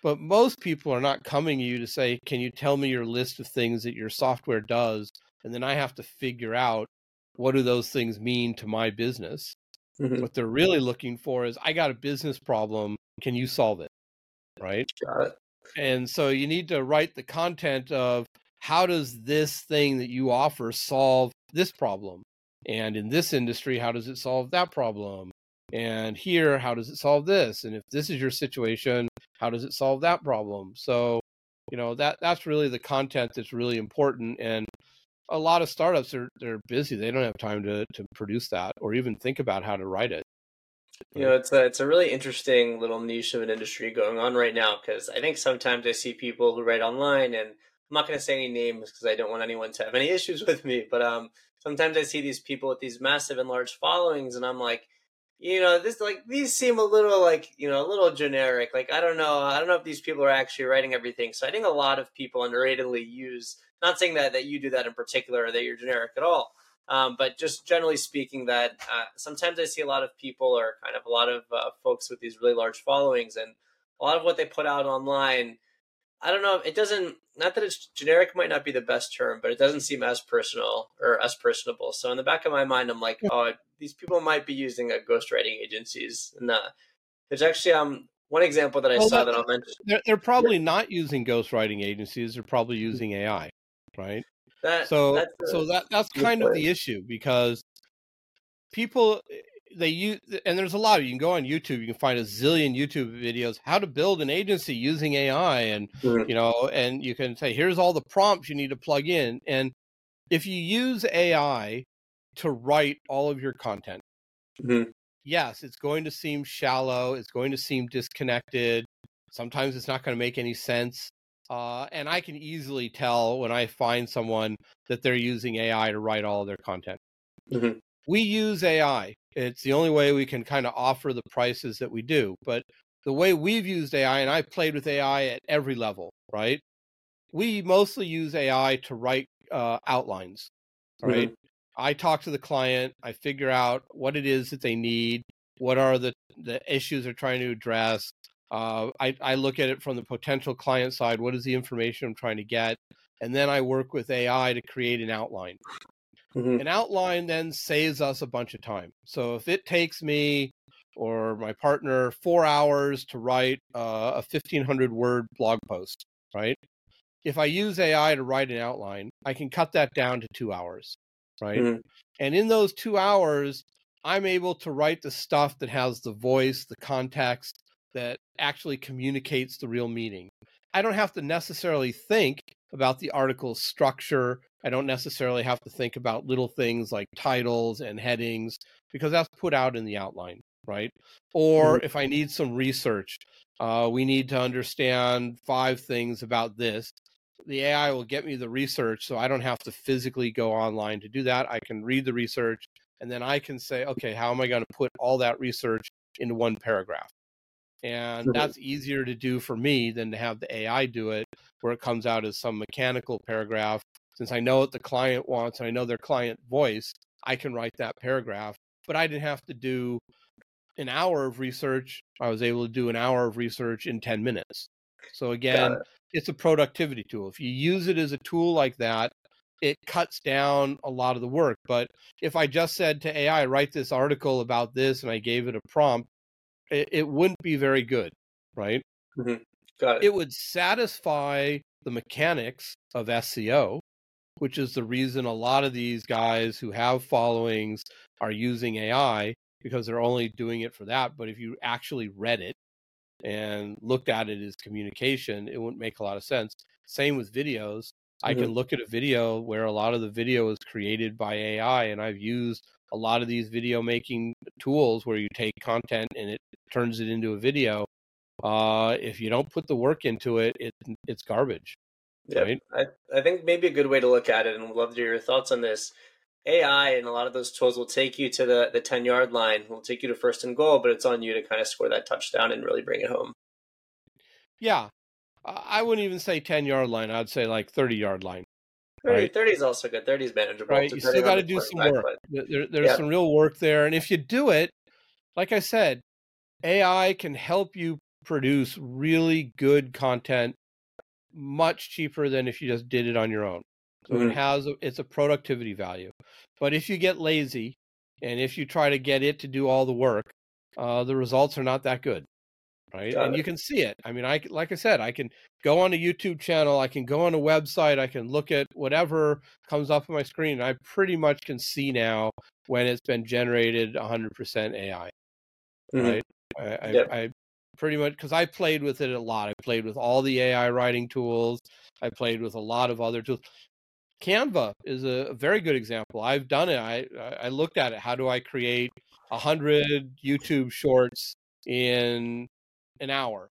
B: But most people are not coming to you to say can you tell me your list of things that your software does and then i have to figure out what do those things mean to my business Mm-hmm. What they're really looking for is I got a business problem. Can you solve it? Right?
A: Got it.
B: And so you need to write the content of how does this thing that you offer solve this problem? And in this industry, how does it solve that problem? And here, how does it solve this? And if this is your situation, how does it solve that problem? So, you know, that that's really the content that's really important. And a lot of startups are they're busy. They don't have time to to produce that or even think about how to write it.
A: You know, it's a it's a really interesting little niche of an industry going on right now because I think sometimes I see people who write online, and I'm not going to say any names because I don't want anyone to have any issues with me. But um, sometimes I see these people with these massive and large followings, and I'm like, you know, this like these seem a little like you know a little generic. Like I don't know, I don't know if these people are actually writing everything. So I think a lot of people underratedly use not saying that that you do that in particular or that you're generic at all, um, but just generally speaking, that uh, sometimes I see a lot of people or kind of a lot of uh, folks with these really large followings, and a lot of what they put out online. I don't know. It doesn't. Not that it's generic might not be the best term, but it doesn't seem as personal or as personable. So in the back of my mind, I'm like, oh, these people might be using a ghostwriting agencies. And uh, there's actually um one example that I well, saw that I'll mention.
B: They're, they're probably yeah. not using ghostwriting agencies. They're probably using AI right? That, so a, so that that's kind of the issue because people eh, they use and there's a lot of you can go on YouTube you can find a zillion YouTube videos how to build an agency using AI and mm-hmm. you know and you can say here's all the prompts you need to plug in and if you use AI to write all of your content mm-hmm. yes it's going to seem shallow it's going to seem disconnected sometimes it's not going to make any sense uh, and I can easily tell when I find someone that they're using AI to write all of their content. Mm-hmm. We use AI. It's the only way we can kind of offer the prices that we do. But the way we've used AI, and I've played with AI at every level, right? We mostly use AI to write uh, outlines, right? Mm-hmm. I talk to the client, I figure out what it is that they need, what are the, the issues they're trying to address, uh, I, I look at it from the potential client side. What is the information I'm trying to get? And then I work with AI to create an outline. Mm-hmm. An outline then saves us a bunch of time. So if it takes me or my partner four hours to write uh, a 1500 word blog post, right? If I use AI to write an outline, I can cut that down to two hours, right? Mm-hmm. And in those two hours, I'm able to write the stuff that has the voice, the context, that actually communicates the real meaning. I don't have to necessarily think about the article's structure. I don't necessarily have to think about little things like titles and headings because that's put out in the outline, right? Or mm-hmm. if I need some research, uh, we need to understand five things about this. The AI will get me the research so I don't have to physically go online to do that. I can read the research and then I can say, okay, how am I going to put all that research into one paragraph? And that's easier to do for me than to have the AI do it, where it comes out as some mechanical paragraph. Since I know what the client wants and I know their client voice, I can write that paragraph. But I didn't have to do an hour of research. I was able to do an hour of research in 10 minutes. So again, it. it's a productivity tool. If you use it as a tool like that, it cuts down a lot of the work. But if I just said to AI, write this article about this, and I gave it a prompt, it, it wouldn't be very good, right?
A: Mm-hmm. Got it.
B: It would satisfy the mechanics of SEO, which is the reason a lot of these guys who have followings are using AI because they're only doing it for that. But if you actually read it and looked at it as communication, it wouldn't make a lot of sense. Same with videos. Mm-hmm. I can look at a video where a lot of the video is created by AI, and I've used a lot of these video making tools where you take content and it turns it into a video uh, if you don't put the work into it, it it's garbage.
A: Yeah, right? I, I think maybe a good way to look at it, and would love to hear your thoughts on this. AI and a lot of those tools will take you to the, the 10 yard line, will take you to first and goal, but it's on you to kind of score that touchdown and really bring it home.
B: Yeah. I wouldn't even say 10 yard line. I'd say like 30 yard line.
A: 30, right? 30 is also good. 30 is manageable.
B: Right. You still got to do some work. But, there, there's yeah. some real work there. And if you do it, like I said, AI can help you produce really good content much cheaper than if you just did it on your own. So mm-hmm. it has a, it's a productivity value. But if you get lazy and if you try to get it to do all the work, uh, the results are not that good right? Got and it. you can see it. I mean i like i said i can go on a youtube channel i can go on a website i can look at whatever comes up on my screen i pretty much can see now when it's been generated 100% ai mm-hmm. right? I, yep. I, I pretty much because i played with it a lot. I played with all the ai writing tools. I played with a lot of other tools. Canva is a very good example. I've done it. I i looked at it. How do i create 100 youtube shorts in an hour.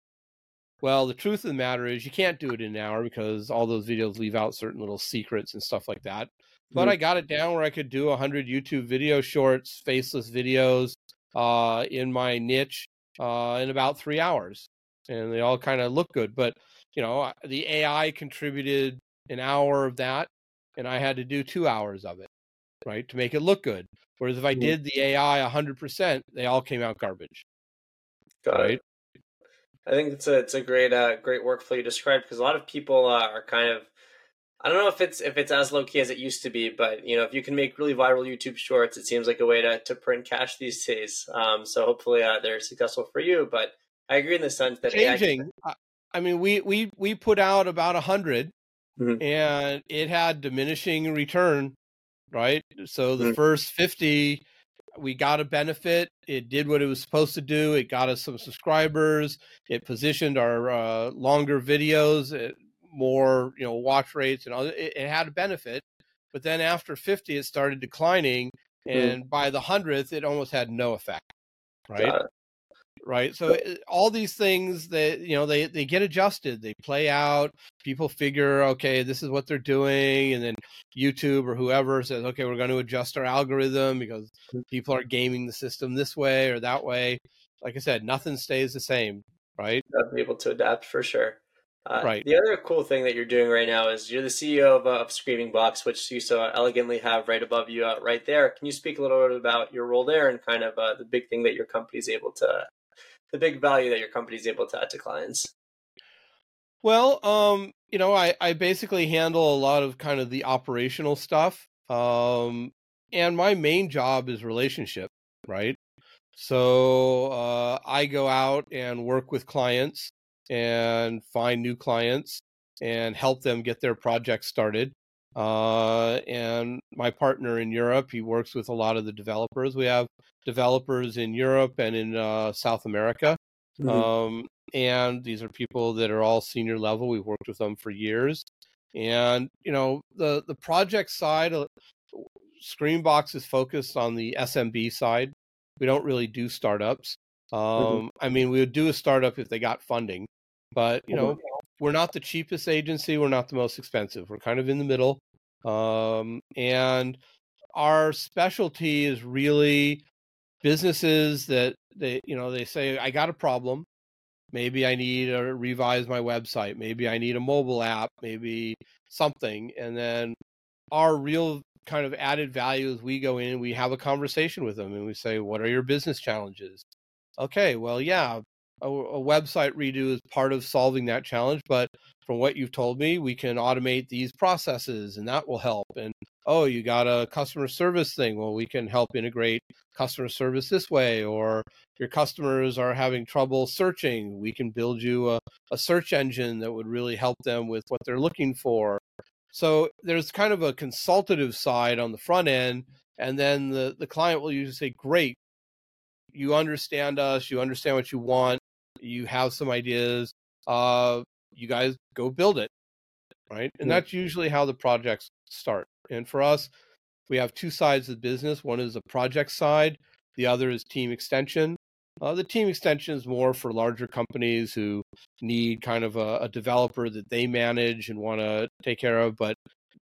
B: Well, the truth of the matter is you can't do it in an hour because all those videos leave out certain little secrets and stuff like that. But mm-hmm. I got it down where I could do 100 YouTube video shorts, faceless videos uh, in my niche uh, in about three hours. And they all kind of look good. But, you know, the AI contributed an hour of that, and I had to do two hours of it, right, to make it look good. Whereas if I mm-hmm. did the AI 100%, they all came out garbage.
A: Got right? It. I think it's a it's a great uh, great workflow you described because a lot of people uh, are kind of I don't know if it's if it's as low key as it used to be, but you know if you can make really viral YouTube shorts, it seems like a way to to print cash these days. Um, so hopefully uh, they're successful for you. But I agree in the sense that
B: changing. I mean, we we we put out about a 100 mm-hmm. and it had diminishing return, right? So the mm-hmm. first fifty we got a benefit. It did what it was supposed to do. It got us some subscribers. It positioned our uh, longer videos, it, uh, more you know watch rates, and all. It, it, had a benefit. But then after 50, it started declining, mm-hmm. and mm. by the hundredth, it almost had no effect. Right right so eh, all these things that you know they they get adjusted they play out people figure okay this is what they're doing and then youtube or whoever says okay we're going to adjust our algorithm because mm. people are gaming the system this way or that way like i said nothing stays the same right
A: be able to adapt for sure uh, right. The other cool thing that you're doing right now is you're the CEO of, uh, of ScreamingBox, which you so elegantly have right above you, uh, right there. Can you speak a little bit about your role there and kind of uh, the big thing that your company is able to the big value that your company is able to add to clients?
B: Well, um, you know, I, I basically handle a lot of kind of the operational stuff. Um, and my main job is relationship, right? So uh, I go out and work with clients and find new clients and help them get their projects started. Uh, and my partner in Europe, he works with a lot of the developers. We have developers in Europe and in uh, South America. Mm-hmm. Um, and these are people that are all senior level. We've worked with them for years. And, you know, the, the project side, uh, ScreamingBox is focused on the SMB side. We don't really do startups. Mm-hmm. Um, mm-hmm. I mean, we would do a startup if they got funding, but, you know, we're not the cheapest agency. We're not the most expensive. We're kind of in the middle. Um, and our specialty is really businesses that they you know they say i got a problem maybe i need to revise my website maybe i need a mobile app maybe something and then our real kind of added value is we go in and we have a conversation with them and we say what are your business challenges okay well yeah a, a website redo is part of solving that challenge but from what you've told me, we can automate these processes and that will help. And oh, you got a customer service thing. Well, we can help integrate customer service this way. Or your customers are having trouble searching. We can build you a, a search engine that would really help them with what they're looking for. So there's kind of a consultative side on the front end. And then the, the client will usually say, Great, you understand us, you understand what you want, you have some ideas. Uh, you guys go build it right and yeah. that's usually how the projects start and for us we have two sides of the business one is the project side the other is team extension Uh, the team extension is more for larger companies who need kind of a, a developer that they manage and want to take care of. But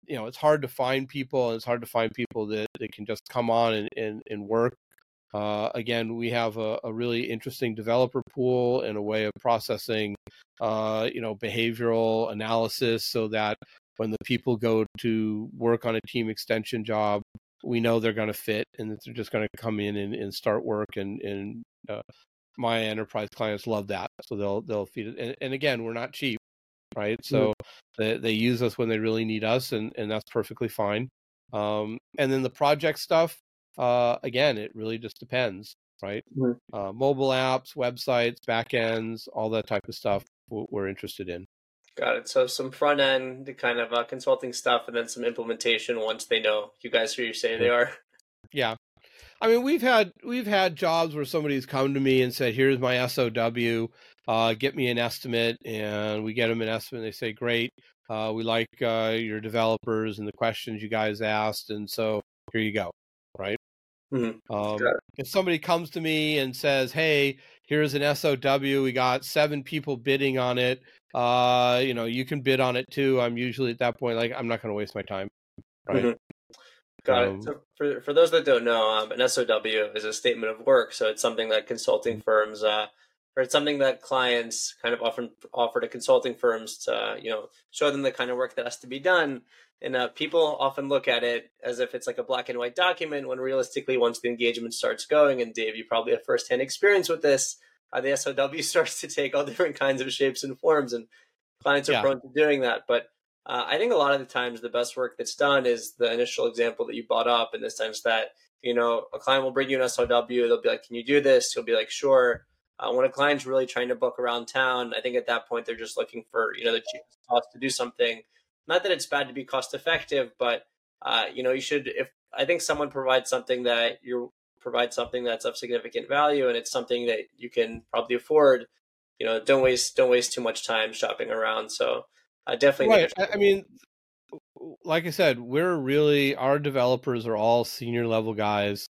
B: you know, it's hard to find people, and it's hard to find people that, that can just come on and, and, and work. Uh, again, we have a, a, really interesting developer pool and a way of processing, uh, you know, behavioral analysis, so that when the people go to work on a team extension job, we know they're going to fit and that they're just going to come in and, and start work. And, and uh, my enterprise clients love that, so they'll they'll feed it. And, and again, we're not cheap, right? So mm-hmm. they, they use us when they really need us, and and that's perfectly fine. Um, and then the project stuff, uh, again, it really just depends, right? Mm-hmm. Uh, mobile apps, websites, backends, all that type of stuff we're interested in.
A: Got it. So some front end kind of uh, consulting stuff, and then some implementation once they know you guys who you say they are.
B: Yeah, I mean we've had we've had jobs where somebody's come to me and said, "Here's my SOW, uh, get me an estimate," and we get them an estimate. And they say, "Great, uh, we like uh, your developers and the questions you guys asked, and so here you go." Right. Mm-hmm. Um, if somebody comes to me and says, "Hey, here's an SOW, we got seven people bidding on it," uh, you know, you can bid on it too. I'm usually at that point like I'm not going to waste my time, right? Mm-hmm.
A: Got um, it. So for for those that don't know, um, an SOW is a statement of work. So it's something that consulting mm-hmm. firms, uh, or it's something that clients kind of often offer to consulting firms to, you know, show them the kind of work that has to be done and uh, people often look at it as if it's like a black and white document when realistically, once the engagement starts going, and Dave, you probably have firsthand experience with this, uh, the SOW starts to take all different kinds of shapes and forms, and clients are yeah. prone to doing that. But uh, I think a lot of the times the best work that's done is the initial example that you brought up in the sense that, you know, a client will bring you an SOW, they'll be like, Can you do this? You'll be like, Sure. Uh, when a client's really trying to book around town, I think at that point they're just looking for, you know, the cheapest cost to do something not that it's bad to be cost effective, but uh, you know, you should. If I think someone provides something that you provide something that's of significant value, and it's something that you can probably afford, you know, don't waste don't waste too much time shopping around. So, uh, definitely.
B: Right. I mean, like I said, we're really our developers are all senior level guys.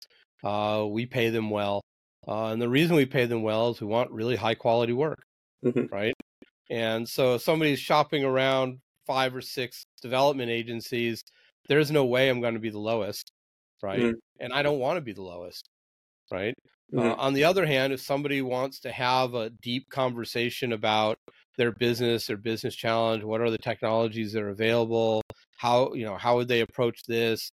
B: Uh, we pay them well, uh, and the reason we pay them well is we want really high quality work, mm-hmm. right? And so, if somebody's shopping around five or six development agencies, there's no way I'm going to be the lowest, right? Mm-hmm. And I don't want to be the lowest, right? Uh, mm-hmm. Uh, on the other hand, if somebody wants to have a deep conversation about their business, their business challenge, what are the technologies that are available, how you know how would they approach this,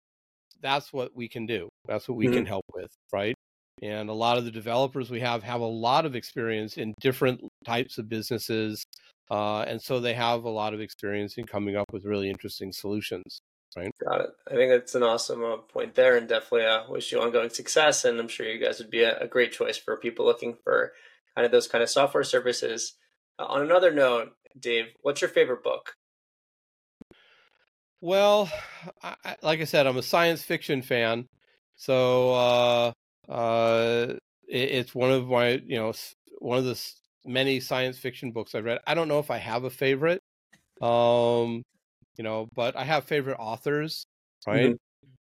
B: that's what we can do. That's what we mm-hmm. can help with, right? And a lot of the developers we have have a lot of experience in different types of businesses, uh, and so they have a lot of experience in coming up with really interesting solutions. Right.
A: Got it. I think that's an awesome uh, point there, and definitely uh, wish you ongoing success. And I'm sure you guys would be a, a great choice for people looking for kind of those kind of software services. Uh, on another note, Dave, what's your favorite book?
B: Well, I, like I said, I'm a science fiction fan, so uh, it, it's one of my you know one of the many science fiction books I've read. I don't know if I have a favorite, um, you know, but I have favorite authors, right? Mm-hmm.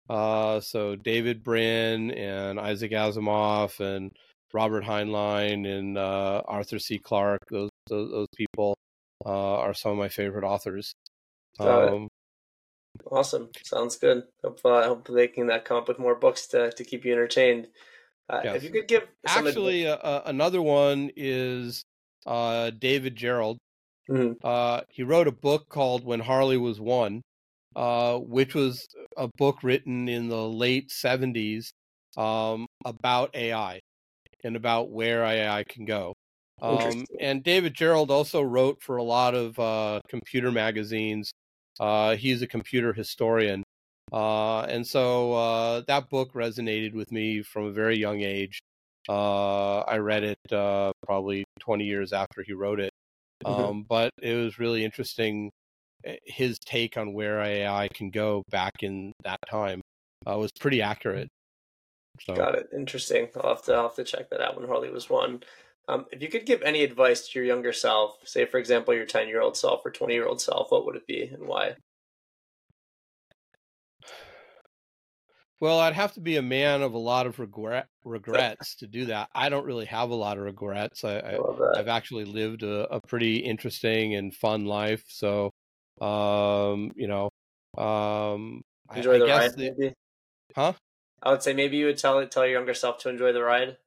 B: Uh, so David Brin and Isaac Asimov and Robert Heinlein and uh, Arthur C. Clarke. Those those, those people uh, are some of my favorite authors.
A: Um, awesome, sounds good. Hope uh, hope they can uh, come up with more books to to keep you entertained. Uh, yes. If you could give
B: actually uh, another one is uh, David Gerrold. Mm-hmm. Uh, he wrote a book called When HARLIE Was One, uh, which was a book written in the late seventies um, about AI and about where AI can go. Um, and David Gerrold also wrote for a lot of uh, computer magazines. Uh, he's a computer historian. Uh, and so uh, that book resonated with me from a very young age. Uh, I read it uh, probably 20 years after he wrote it. Mm-hmm. Um, but it was really interesting. Eh, his take on where AI can go back in that time uh, was pretty accurate.
A: So. Got it. Interesting. I'll have to I'll have to check that out when HARLIE was one. Um, if you could give any advice to your younger self, say for example your ten year old self or twenty year old self, what would it be and why?
B: Well, I'd have to be a man of a lot of regret regrets to do that. I don't really have a lot of regrets. I, I have actually lived a, a, pretty interesting and fun life. So, um, you know, um,
A: enjoy
B: I,
A: the ride. The, maybe?
B: Huh?
A: I would say maybe you would tell tell your younger self to enjoy the ride.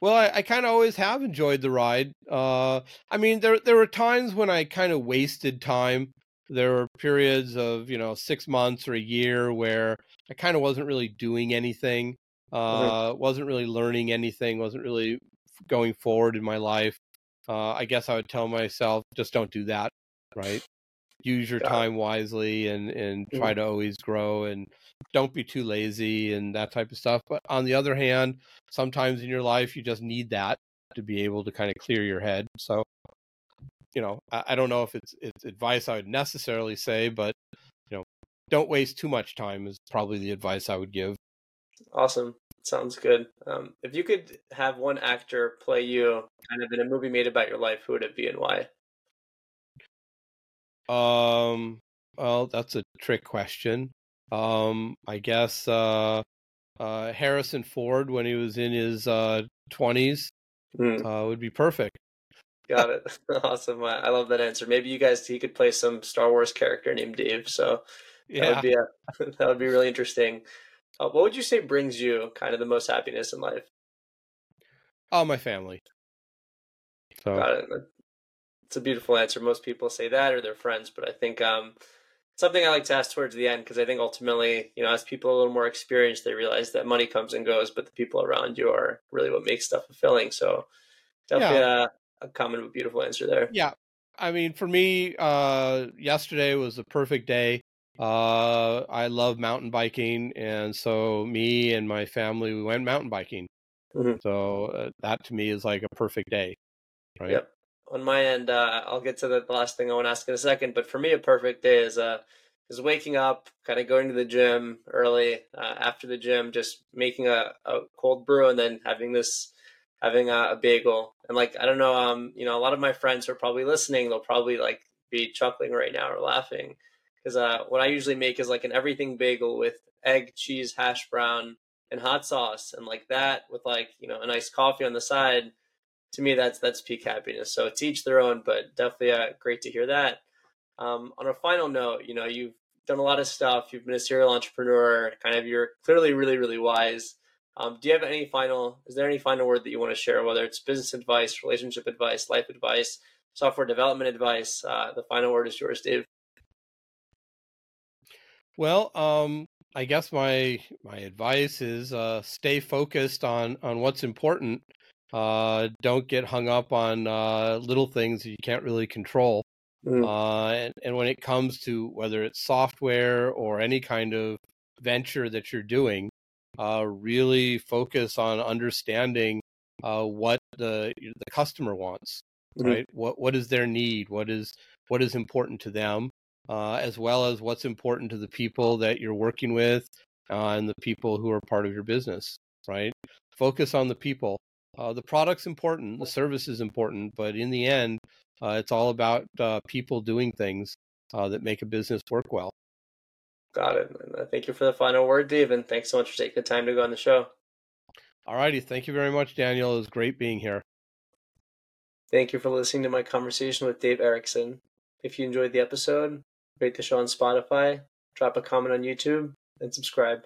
B: Well, I, I kind of always have enjoyed the ride. Uh, I mean, there there were times when I kind of wasted time. There were periods of you know six months or a year where I kind of wasn't really doing anything, uh, wasn't really learning anything, wasn't really going forward in my life. Uh, I guess I would tell myself just don't do that. Right? Use your time wisely and and try mm-hmm. to always grow and don't be too lazy and that type of stuff. But on the other hand, sometimes in your life you just need that to be able to kind of clear your head. So, you know, I, I don't know if it's it's advice I would necessarily say, but you know, don't waste too much time is probably the advice I would give.
A: Awesome. Sounds good. Um, if you could have one actor play you kind of in a movie made about your life, who would it be and why?
B: Um, well, that's a trick question. Um, I guess uh, uh, Harrison Ford when he was in his uh, 20s mm. uh, would be perfect.
A: Got it. awesome. I love that answer. Maybe you guys he could play some Star Wars character named Dave. So that yeah. would be a, that would be really interesting. Uh, what would you say brings you kind of the most happiness in life?
B: Oh, my family.
A: So. Got it. It's a beautiful answer. Most people say that or their friends, but I think um, something I like to ask towards the end because I think ultimately, you know, as people are a little more experienced, they realize that money comes and goes, but the people around you are really what makes stuff fulfilling. So definitely yeah. a, a common but beautiful answer there.
B: Yeah. I mean, for me, uh, yesterday was a perfect day. Uh, I love mountain biking, and so me and my family we went mountain biking. Mm-hmm. So uh, that to me is like a perfect day, right?
A: Yep on my end, uh, I'll get to the last thing I want to ask in a second. But for me, a perfect day is uh, is waking up, kind of going to the gym early. Uh, after the gym, just making a, a cold brew and then having this, having a, a, bagel. And like I don't know, um, you know, a lot of my friends are probably listening. They'll probably like be chuckling right now or laughing because uh, what I usually make is like an everything bagel with egg, cheese, hash brown, and hot sauce, and like that with like you know a nice coffee on the side to me that's that's peak happiness. So to each their own, but definitely uh, great to hear that. Um, on a final note, you know you've done a lot of stuff. You've been a serial entrepreneur. Kind of you're clearly really really wise. Um, do you have any final? Is there any final word that you want to share? Whether it's business advice, relationship advice, life advice, software development advice. Uh, the final word is yours, Dave.
B: Well, um, I guess my my advice is uh, stay focused on on what's important uh, don't get hung up on uh, little things that you can't really control. Mm. Uh, and, and, when it comes to whether it's software or any kind of venture that you're doing, uh, really focus on understanding uh, what the the customer wants. Mm-hmm. Right? What what is their need? What is what is important to them, uh, as well as what's important to the people that you're working with and the people who are part of your business. Right? Focus on the people uh, the product's important, the service is important, but in the end, uh, it's all about uh, people doing things uh, that make a business work well.
A: Got it. Uh, thank you for the final word, Dave, and thanks so much for taking the time to go on the show.
B: All righty. Thank you very much, Daniel. It was great being here.
A: Thank you for listening to my conversation with Dave Erickson. If you enjoyed the episode, rate the show on Spotify, drop a comment on YouTube, and subscribe.